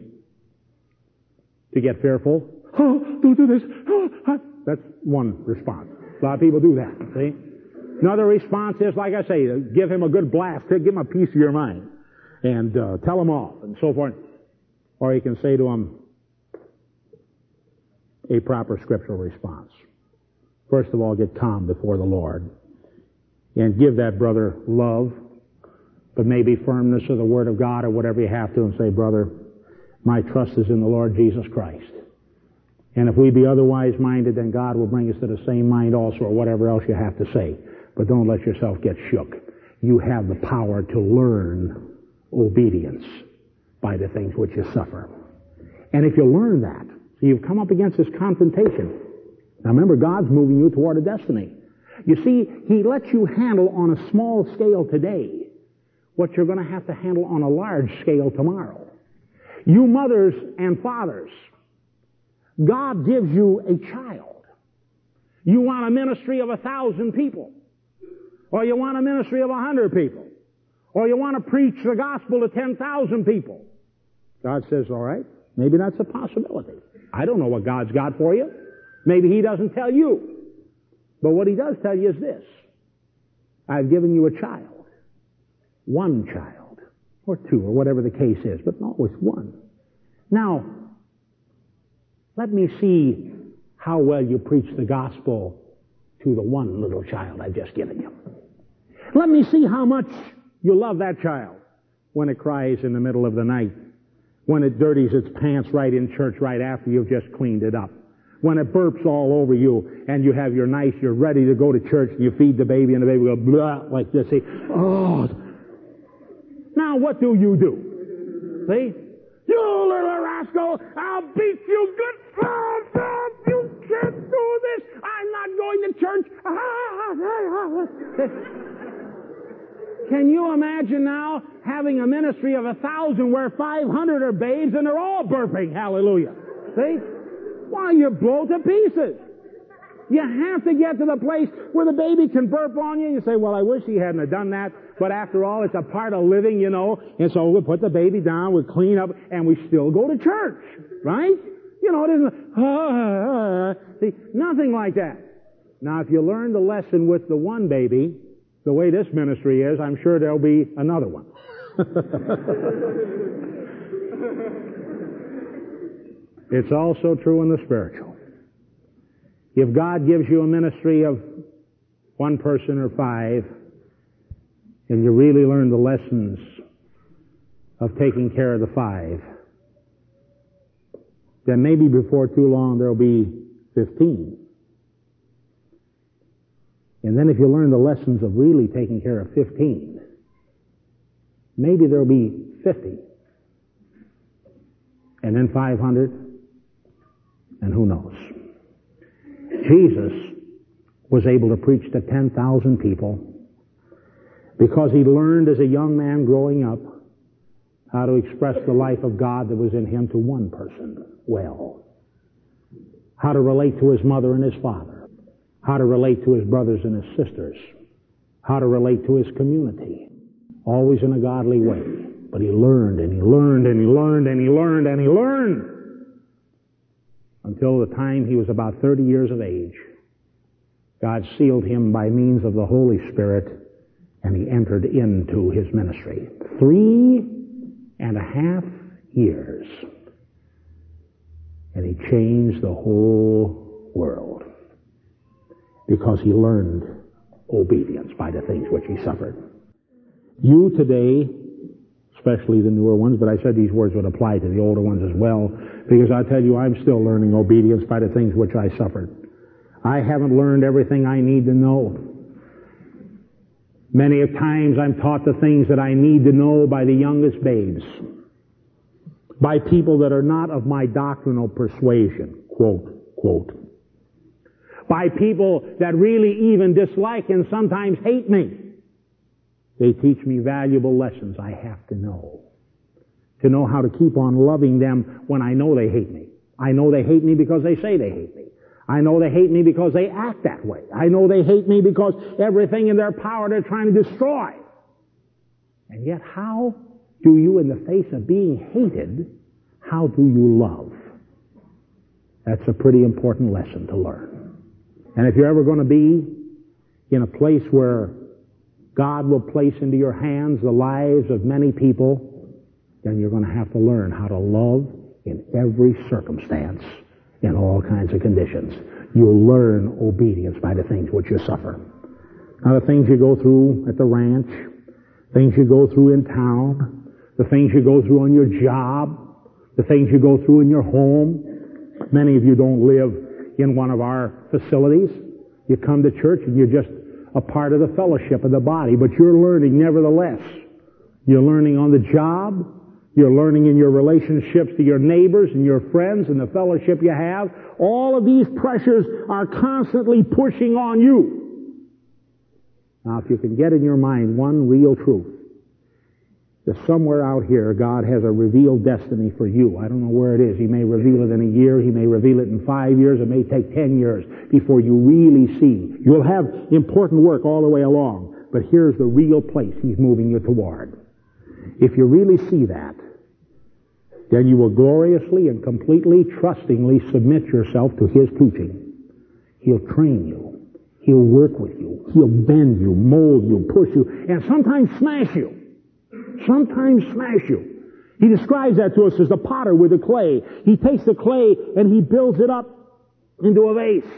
to get fearful. Oh, don't do this. Oh, that's one response. A lot of people do that, see? Another response is, like I say, give him a good blast, give him a piece of your mind, and uh, tell him off, and so forth. Or you can say to him a proper scriptural response. First of all, get calm before the Lord, and give that brother love, but maybe firmness of the Word of God or whatever you have to, and say, brother, my trust is in the Lord Jesus Christ. And if we be otherwise minded, then God will bring us to the same mind also, or whatever else you have to say. But don't let yourself get shook. You have the power to learn obedience by the things which you suffer. And if you learn that, so you've come up against this confrontation. Now remember, God's moving you toward a destiny. You see, He lets you handle on a small scale today what you're going to have to handle on a large scale tomorrow. You mothers and fathers, God gives you a child. You want a ministry of a thousand people. Or you want a ministry of a hundred people. Or you want to preach the gospel to 10,000 people. God says, all right, maybe that's a possibility. I don't know what God's got for you. Maybe He doesn't tell you. But what He does tell you is this. I've given you a child. One child. Or two, or whatever the case is, but not always one. Now, let me see how well you preach the gospel to the one little child I've just given you. Let me see how much you love that child when it cries in the middle of the night, when it dirties its pants right in church right after you've just cleaned it up, when it burps all over you and you have your knife, you're ready to go to church you feed the baby and the baby goes blah like this. See, oh. Now what do you do? See? You little rascal, I'll beat you good. You can't do this. I'm not going to church. Can you imagine now having a ministry of a thousand where 500 are babes and they're all burping? Hallelujah. See? Why, you blow to pieces. You have to get to the place where the baby can burp on you. You say, well, I wish he hadn't have done that. But after all, it's a part of living, you know. And so we put the baby down, we clean up, and we still go to church. Right? You know, it isn't, ah, ah, ah. see, nothing like that. Now, if you learn the lesson with the one baby, the way this ministry is, I'm sure there'll be another one. it's also true in the spiritual. If God gives you a ministry of one person or five, and you really learn the lessons of taking care of the five, then maybe before too long there'll be 15. And then if you learn the lessons of really taking care of 15, maybe there'll be 50. And then 500. And who knows? Jesus was able to preach to 10,000 people because he learned as a young man growing up how to express the life of God that was in him to one person well. How to relate to his mother and his father. How to relate to his brothers and his sisters. How to relate to his community. Always in a godly way. But he learned and he learned and he learned and he learned and he learned until the time he was about 30 years of age. God sealed him by means of the Holy Spirit and he entered into his ministry. Three and a half years. And he changed the whole world because he learned obedience by the things which he suffered. You today, especially the newer ones, but I said these words would apply to the older ones as well, because I tell you, I'm still learning obedience by the things which I suffered. I haven't learned everything I need to know. Many of times I'm taught the things that I need to know by the youngest babes, by people that are not of my doctrinal persuasion, quote, quote, by people that really even dislike and sometimes hate me. They teach me valuable lessons I have to know. To know how to keep on loving them when I know they hate me. I know they hate me because they say they hate me. I know they hate me because they act that way. I know they hate me because everything in their power they're trying to destroy. And yet how do you, in the face of being hated, how do you love? That's a pretty important lesson to learn. And if you're ever going to be in a place where God will place into your hands the lives of many people, then you're going to have to learn how to love in every circumstance in all kinds of conditions. You'll learn obedience by the things which you suffer. Now the things you go through at the ranch, things you go through in town, the things you go through on your job, the things you go through in your home. Many of you don't live in one of our facilities. You come to church and you're just a part of the fellowship of the body, but you're learning nevertheless. You're learning on the job. You're learning in your relationships to your neighbors and your friends and the fellowship you have. All of these pressures are constantly pushing on you. Now, if you can get in your mind one real truth, that somewhere out here God has a revealed destiny for you. I don't know where it is. He may reveal it in a year. He may reveal it in five years. It may take ten years before you really see. You'll have important work all the way along, but here's the real place He's moving you toward. If you really see that, then you will gloriously and completely, trustingly submit yourself to His teaching. He'll train you. He'll work with you. He'll bend you, mold you, push you, and sometimes smash you. Sometimes smash you. He describes that to us as the potter with the clay. He takes the clay and he builds it up into a vase.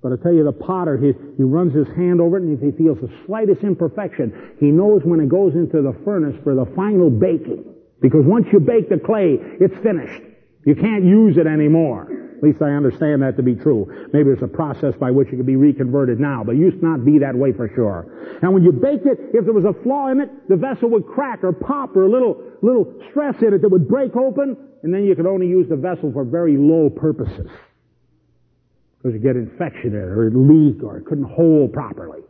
But I tell you, the potter, he, he runs his hand over it and if he feels the slightest imperfection, he knows when it goes into the furnace for the final baking. Because once you bake the clay, it's finished. You can't use it anymore. At least I understand that to be true. Maybe there's a process by which it could be reconverted now, but it used to not be that way for sure. And when you baked it, if there was a flaw in it, the vessel would crack or pop or a little, little stress in it that would break open, and then you could only use the vessel for very low purposes. Because you get infection in it, or it leak, or it couldn't hold properly.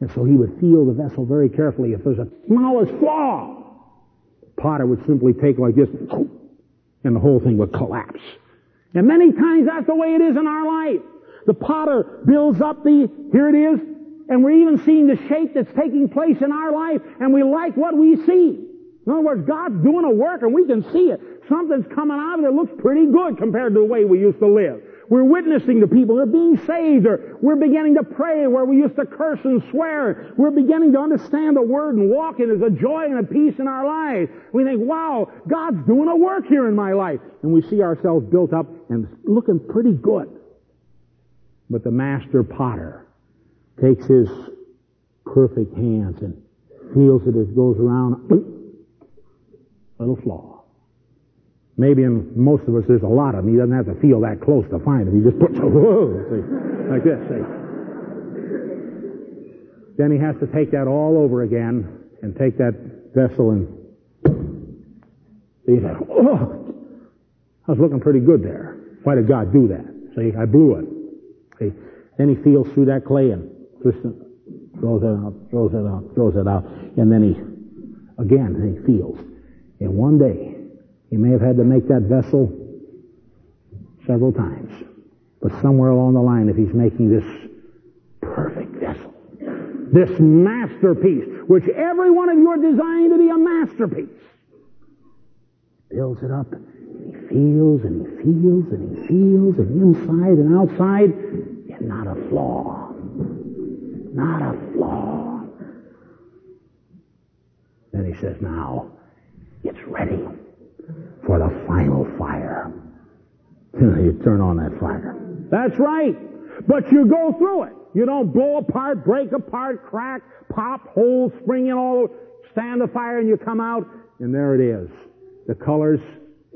And so he would feel the vessel very carefully. If there's a smallest flaw, potter would simply take like this, and the whole thing would collapse. And many times that's the way it is in our life. The potter builds up the, here it is, and we're even seeing the shape that's taking place in our life, and we like what we see. In other words, God's doing a work and we can see it. Something's coming out of it that looks pretty good compared to the way we used to live. We're witnessing to people. They're being saved. Or we're beginning to pray where we used to curse and swear. We're beginning to understand the Word and walk in as a joy and a peace in our lives. We think, wow, God's doing a work here in my life. And we see ourselves built up and looking pretty good. But the master potter takes his perfect hands and feels it as it goes around. Little flaw. Maybe in most of us there's a lot of them. He doesn't have to feel that close to find them. He just puts, whoa, see, like this, see. Then he has to take that all over again and take that vessel and he said, oh, I was looking pretty good there. Why did God do that? See, I blew it. See, then he feels through that clay and throws it out, throws it out, throws it out, and then he, again, he feels. And one day, he may have had to make that vessel several times. But somewhere along the line, if he's making this perfect vessel, this masterpiece, which every one of you are designed to be a masterpiece, builds it up, and he feels and he feels and he feels, and inside and outside, and not a flaw. Not a flaw. Then he says, now, it's ready for the final fire. You turn on that fire. That's right. But you go through it. You don't blow apart, break apart, crack, pop, hole, spring in all, stand the fire and you come out and there it is. The colors,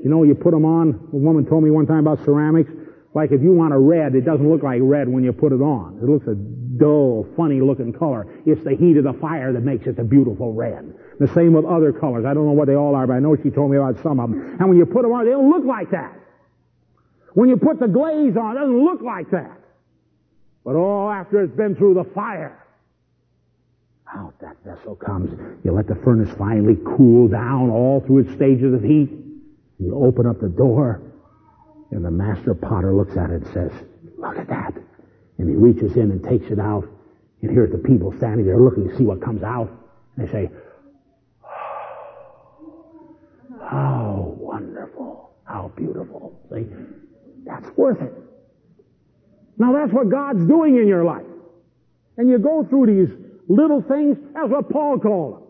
you know, you put them on. A woman told me one time about ceramics. Like if you want a red, it doesn't look like red when you put it on. It looks a dull, funny looking color. It's the heat of the fire that makes it the beautiful red. The same with other colors. I don't know what they all are, but I know she told me about some of them. And when you put them on, they don't look like that. When you put the glaze on, it doesn't look like that. But oh, after it's been through the fire, out that vessel comes. You let the furnace finally cool down all through its stages of heat. You open up the door, and the master potter looks at it and says, Look at that. And he reaches in and takes it out. And here's the people standing there looking to see what comes out. And they say, oh, How wonderful. How beautiful. See? That's worth it. Now that's what God's doing in your life. And you go through these little things. That's what Paul called them.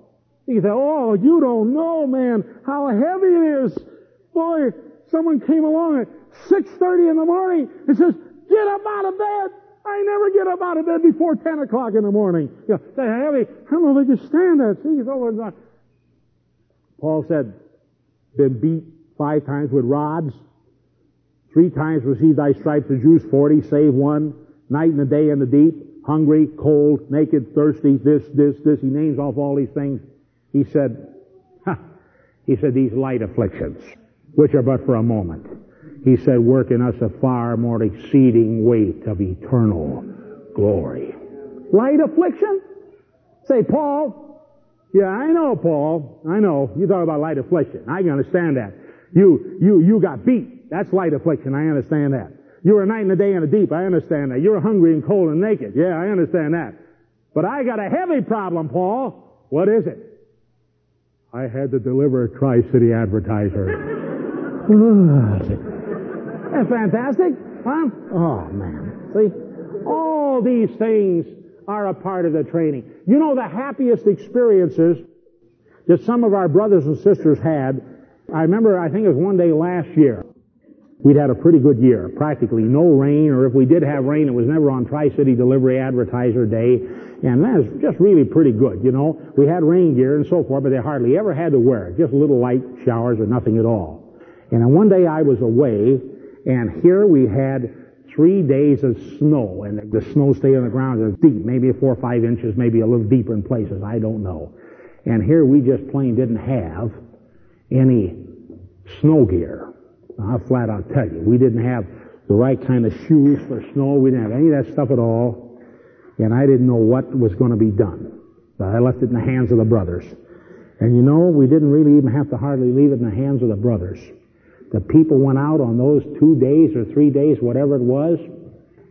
He said, oh, you don't know, man, how heavy it is. Boy, someone came along at 6.30 in the morning and says, get up out of bed. I never get up out of bed before 10 o'clock in the morning. Yeah, that heavy. I don't know if they can stand that. See, it's over and Paul said, been beat five times with rods. Three times received thy stripes, the Jews 40, save one. Night and a day in the deep. Hungry, cold, naked, thirsty, this, this, this. He names off all these things. He said, ha, he said, these light afflictions, which are but for a moment he said, work in us a far more exceeding weight of eternal glory. Light affliction? Say, Paul, yeah, I know, Paul. I know. You talk about light affliction. I can understand that. You, you, you got beat. That's light affliction. I understand that. You were a night and a day in the deep. I understand that. You're hungry and cold and naked. Yeah, I understand that. But I got a heavy problem, Paul. What is it? I had to deliver a Tri-City advertiser. That's fantastic. Huh? Oh, man. See? All these things are a part of the training. You know the happiest experiences that some of our brothers and sisters had. I remember, I think it was one day last year. We'd had a pretty good year. Practically no rain, or if we did have rain, it was never on Tri-City Delivery Advertiser Day. And that was just really pretty good, you know. We had rain gear and so forth, but they hardly ever had to wear it. Just little light showers or nothing at all. And then one day I was away, and here we had three days of snow, and the snow stayed on the ground as deep, maybe four or five inches, maybe a little deeper in places, I don't know. And here we just plain didn't have any snow gear. I'll flat out tell you, we didn't have the right kind of shoes for snow. We didn't have any of that stuff at all. And I didn't know what was going to be done. But I left it in the hands of the brothers. And you know, we didn't really even have to hardly leave it in the hands of the brothers. The people went out on those two days or three days, whatever it was,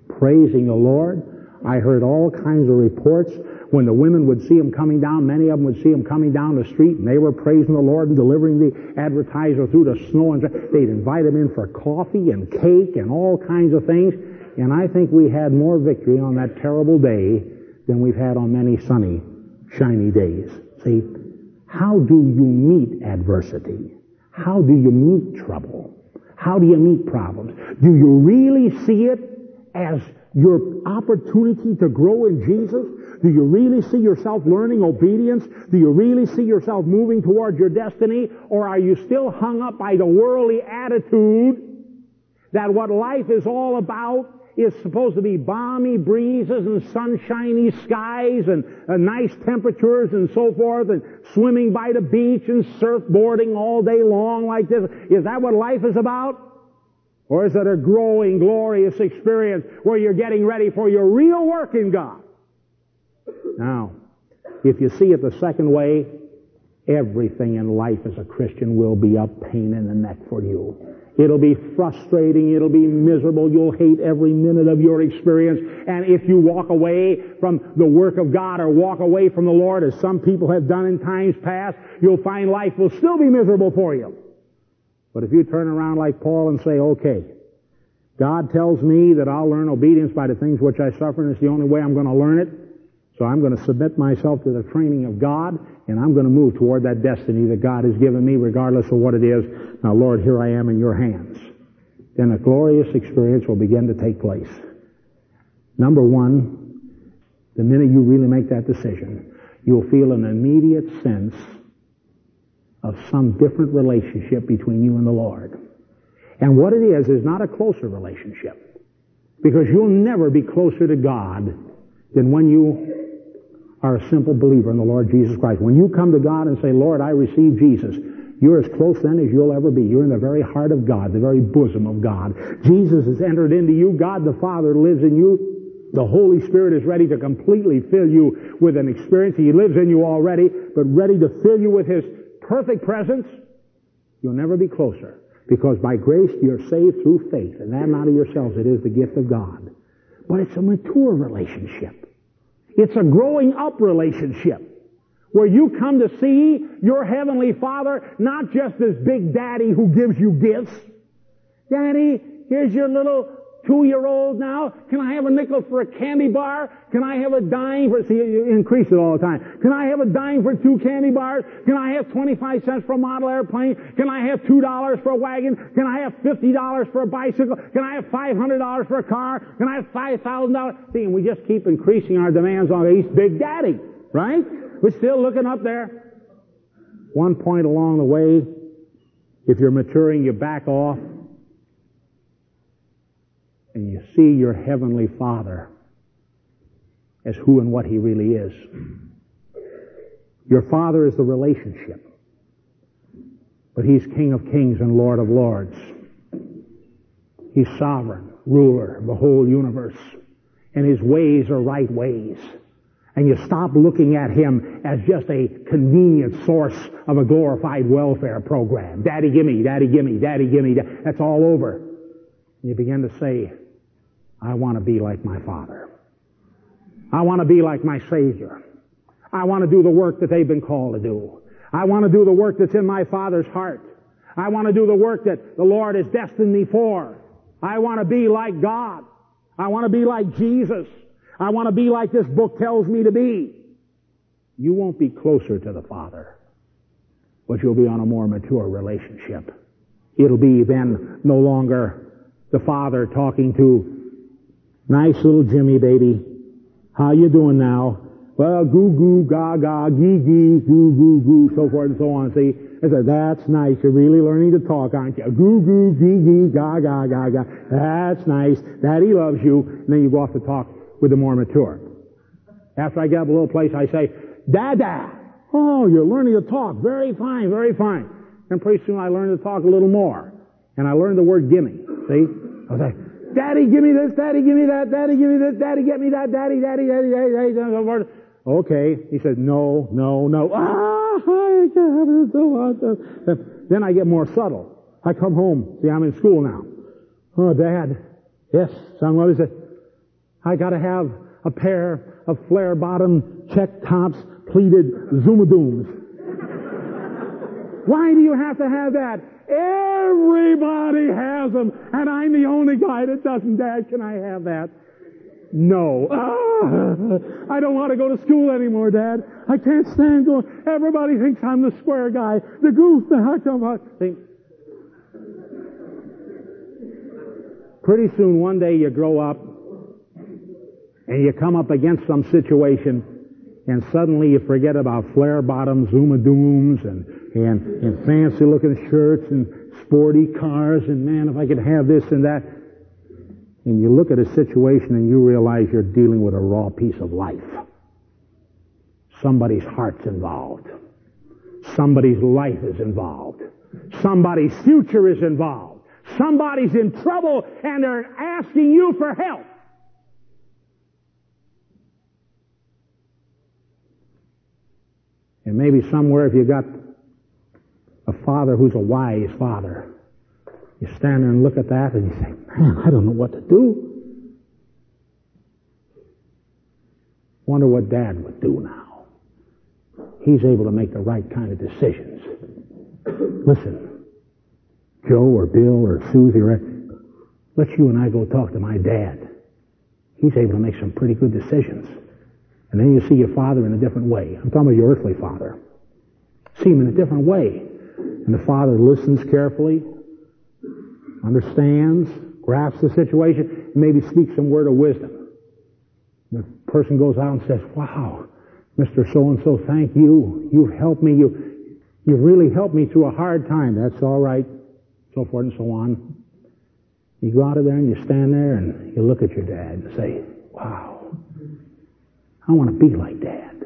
praising the Lord. I heard all kinds of reports. When the women would see him coming down, many of them would see him coming down the street, and they were praising the Lord and delivering the advertiser through the snow. And they'd invite him in for coffee and cake and all kinds of things. And I think we had more victory on that terrible day than we've had on many sunny, shiny days. See, how do you meet adversity? How do you meet trouble? How do you meet problems? Do you really see it as your opportunity to grow in Jesus? Do you really see yourself learning obedience? Do you really see yourself moving towards your destiny? Or are you still hung up by the worldly attitude that what life is all about is supposed to be balmy breezes and sunshiny skies and uh, nice temperatures and so forth and swimming by the beach and surfboarding all day long like this. Is that what life is about? Or is it a growing, glorious experience where you're getting ready for your real work in God? Now, if you see it the second way, everything in life as a Christian will be a pain in the neck for you. It'll be frustrating. It'll be miserable. You'll hate every minute of your experience. And if you walk away from the work of God or walk away from the Lord, as some people have done in times past, you'll find life will still be miserable for you. But if you turn around like Paul and say, okay, God tells me that I'll learn obedience by the things which I suffer, and it's the only way I'm going to learn it. So I'm going to submit myself to the training of God, and I'm going to move toward that destiny that God has given me, regardless of what it is. Now, Lord, here I am in your hands. Then a glorious experience will begin to take place. Number one, the minute you really make that decision, you'll feel an immediate sense of some different relationship between you and the Lord. And what it is, is not a closer relationship. Because you'll never be closer to God than when you are a simple believer in the Lord Jesus Christ. When you come to God and say, Lord, I receive Jesus, you're as close then as you'll ever be. You're in the very heart of God, the very bosom of God. Jesus has entered into you. God the Father lives in you. The Holy Spirit is ready to completely fill you with an experience. He lives in you already, but ready to fill you with His perfect presence. You'll never be closer. Because by grace you're saved through faith, and that not of yourselves, it is the gift of God. But it's a mature relationship. It's a growing up relationship where you come to see your Heavenly Father not just as Big Daddy who gives you gifts. Daddy, here's your little two-year-old now. Can I have a nickel for a candy bar? Can I have a dime for, see, you increase it all the time. Can I have a dime for two candy bars? Can I have 25 cents for a model airplane? Can I have $2 for a wagon? Can I have $50 for a bicycle? Can I have $500 for a car? Can I have $5,000? See, and we just keep increasing our demands on East Big Daddy, right? We're still looking up there. One point along the way, if you're maturing, you back off and you see your Heavenly Father as who and what He really is. Your Father is the relationship, but He's King of kings and Lord of lords. He's sovereign, ruler of the whole universe, and His ways are right ways and you stop looking at him as just a convenient source of a glorified welfare program. Daddy gimme, daddy gimme, daddy gimme, that's all over. And you begin to say, I want to be like my father. I want to be like my Savior. I want to do the work that they've been called to do. I want to do the work that's in my Father's heart. I want to do the work that the Lord has destined me for. I want to be like God. I want to be like Jesus. I want to be like this book tells me to be. You won't be closer to the Father, but you'll be on a more mature relationship. It'll be then no longer the Father talking to nice little Jimmy baby. How you doing now? Well, goo goo, gaga, gee gee, goo goo goo, so forth and so on. See, I said, that's nice. You're really learning to talk, aren't you? Goo goo, gee gee, gaga, gaga. That's nice. Daddy loves you. And then you go off to talk with the more mature. After I get up a little place, I say, Dada. Oh, you're learning to talk. Very fine, very fine. And pretty soon I learn to talk a little more. And I learned the word gimme. See? I say, Daddy, give me this, Daddy, give me that, Daddy, give me this, Daddy, get me that, Daddy, Daddy, Daddy, Daddy, Daddy. Okay. He said, no, no, no. Ah, I can't have it so much. Then I get more subtle. I come home. See, I'm in school now. Oh, Dad. Yes, son, what is it? I gotta have a pair of flare bottom check tops pleated Zoomadooms. Why do you have to have that? Everybody has them, and I'm the only guy that doesn't. Dad, can I have that? No. Ah, I don't want to go to school anymore, Dad. I can't stand going. Everybody thinks I'm the square guy, the goof, the am I? Think. Pretty soon, one day you grow up, and you come up against some situation and suddenly you forget about flare bottoms, Zuma Dooms, and, and, and fancy looking shirts and sporty cars, and man, if I could have this and that. And you look at a situation and you realize you're dealing with a raw piece of life. Somebody's heart's involved. Somebody's life is involved. Somebody's future is involved. Somebody's in trouble and they're asking you for help. And maybe somewhere if you got a father who's a wise father, you stand there and look at that and you say, man, I don't know what to do. Wonder what dad would do now. He's able to make the right kind of decisions. Listen, Joe or Bill or Susie or let you and I go talk to my dad. He's able to make some pretty good decisions. And then you see your father in a different way. I'm talking about your earthly father. See him in a different way. And the father listens carefully, understands, grasps the situation, and maybe speaks some word of wisdom. The person goes out and says, wow, Mr. So-and-so, thank you. You've helped me. You, you've really helped me through a hard time. That's all right. So forth and so on. You go out of there and you stand there and you look at your dad and say, wow, I want to be like Dad.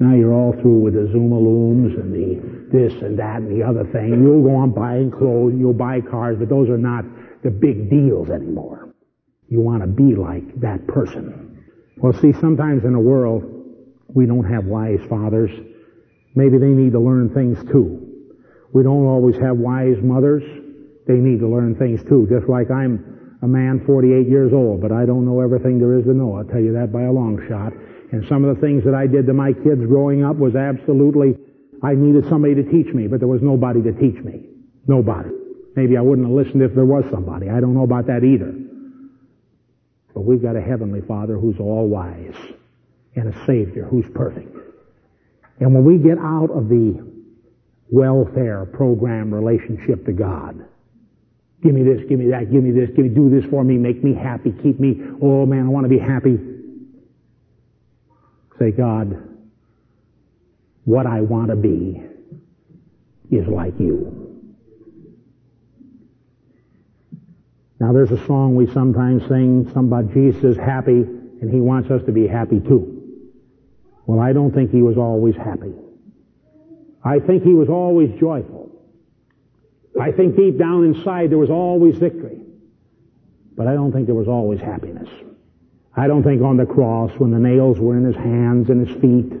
Now you're all through with the Zuma looms and the this and that and the other thing. You'll go on buying clothes, you'll buy cars, but those are not the big deals anymore. You want to be like that person. Well, see, sometimes in the world, we don't have wise fathers. Maybe they need to learn things too. We don't always have wise mothers. They need to learn things too. Just like I'm a man 48 years old, but I don't know everything there is to know. I'll tell you that by a long shot. And some of the things that I did to my kids growing up was absolutely, I needed somebody to teach me, but there was nobody to teach me. Nobody. Maybe I wouldn't have listened if there was somebody. I don't know about that either. But we've got a Heavenly Father who's all wise and a Savior who's perfect. And when we get out of the welfare program relationship to God, give me this, give me that, give me this, give me, do this for me, make me happy, keep me, oh man, I want to be happy. Say, God, what I want to be is like you. Now there's a song we sometimes sing, some about Jesus happy, and he wants us to be happy too. Well, I don't think he was always happy. I think he was always joyful. I think deep down inside there was always victory. But I don't think there was always happiness. I don't think on the cross when the nails were in his hands and his feet,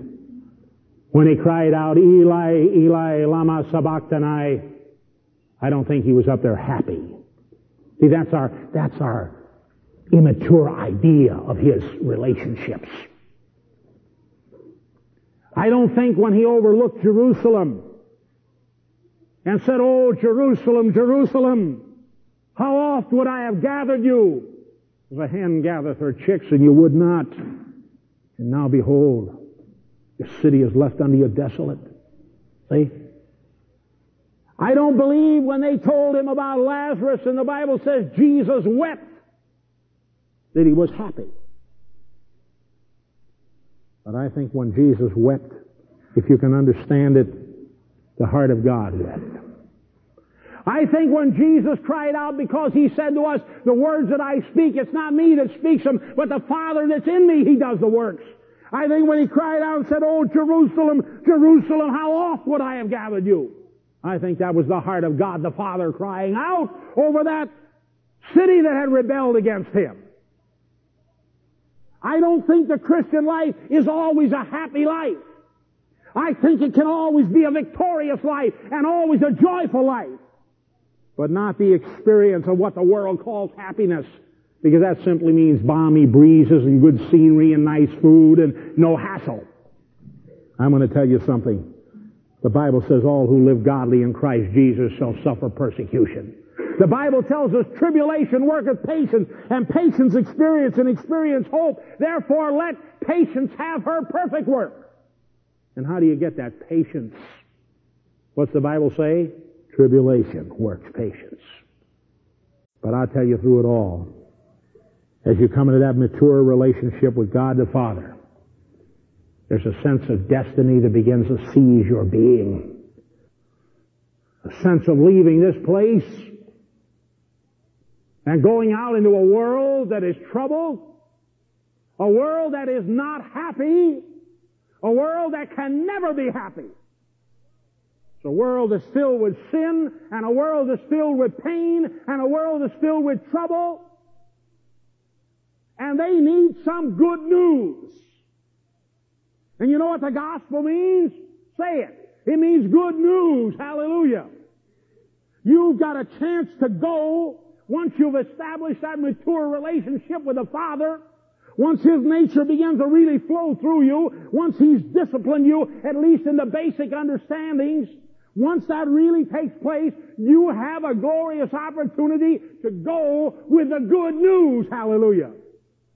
when he cried out, Eli, Eli, lama sabachthani, I don't think he was up there happy. See, that's our, that's our immature idea of his relationships. I don't think when he overlooked Jerusalem and said, Oh, Jerusalem, Jerusalem, how oft would I have gathered you? As a hen gathereth her chicks, and you would not. And now behold, your city is left unto you desolate. See? I don't believe when they told him about Lazarus and the Bible says Jesus wept that he was happy. But I think when Jesus wept, if you can understand it, the heart of God wept. I think when Jesus cried out because he said to us, the words that I speak, it's not me that speaks them, but the Father that's in me, he does the works. I think when he cried out and said, Oh, Jerusalem, Jerusalem, how oft would I have gathered you? I think that was the heart of God the Father crying out over that city that had rebelled against him. I don't think the Christian life is always a happy life. I think it can always be a victorious life and always a joyful life. But not the experience of what the world calls happiness. Because that simply means balmy breezes and good scenery and nice food and no hassle. I'm going to tell you something. The Bible says all who live godly in Christ Jesus shall suffer persecution. The Bible tells us tribulation worketh patience, and patience experience, and experience hope. Therefore let patience have her perfect work. And how do you get that patience? What's the Bible say? Tribulation works patience. But I'll tell you through it all, as you come into that mature relationship with God the Father, there's a sense of destiny that begins to seize your being. A sense of leaving this place and going out into a world that is troubled, a world that is not happy, a world that can never be happy. It's a world that's filled with sin, and a world that's filled with pain, and a world that's filled with trouble. And they need some good news. And you know what the gospel means? Say it. It means good news. Hallelujah. You've got a chance to go once you've established that mature relationship with the Father. Once His nature begins to really flow through you. Once He's disciplined you, at least in the basic understandings. Once that really takes place, you have a glorious opportunity to go with the good news. Hallelujah.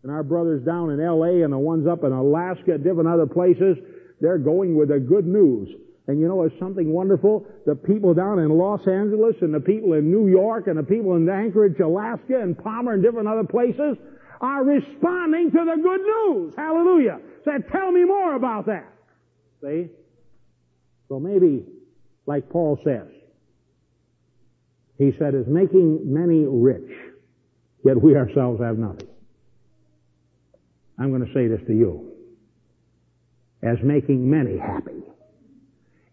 And our brothers down in LA and the ones up in Alaska, different other places, they're going with the good news. And you know, it's something wonderful. The people down in Los Angeles and the people in New York and the people in Anchorage, Alaska and Palmer and different other places are responding to the good news. Hallelujah. Said, tell me more about that. See? So maybe, like Paul says, he said, is making many rich, yet we ourselves have nothing. I'm going to say this to you. as making many happy.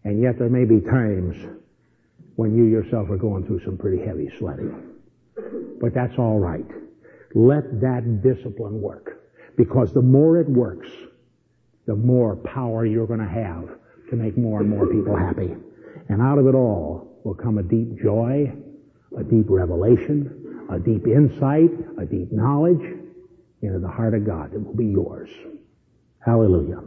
And yet there may be times when you yourself are going through some pretty heavy sledding. But that's all right. Let that discipline work. Because the more it works, the more power you're going to have to make more and more people happy. And out of it all will come a deep joy, a deep revelation, a deep insight, a deep knowledge into the heart of God that will be yours. Hallelujah.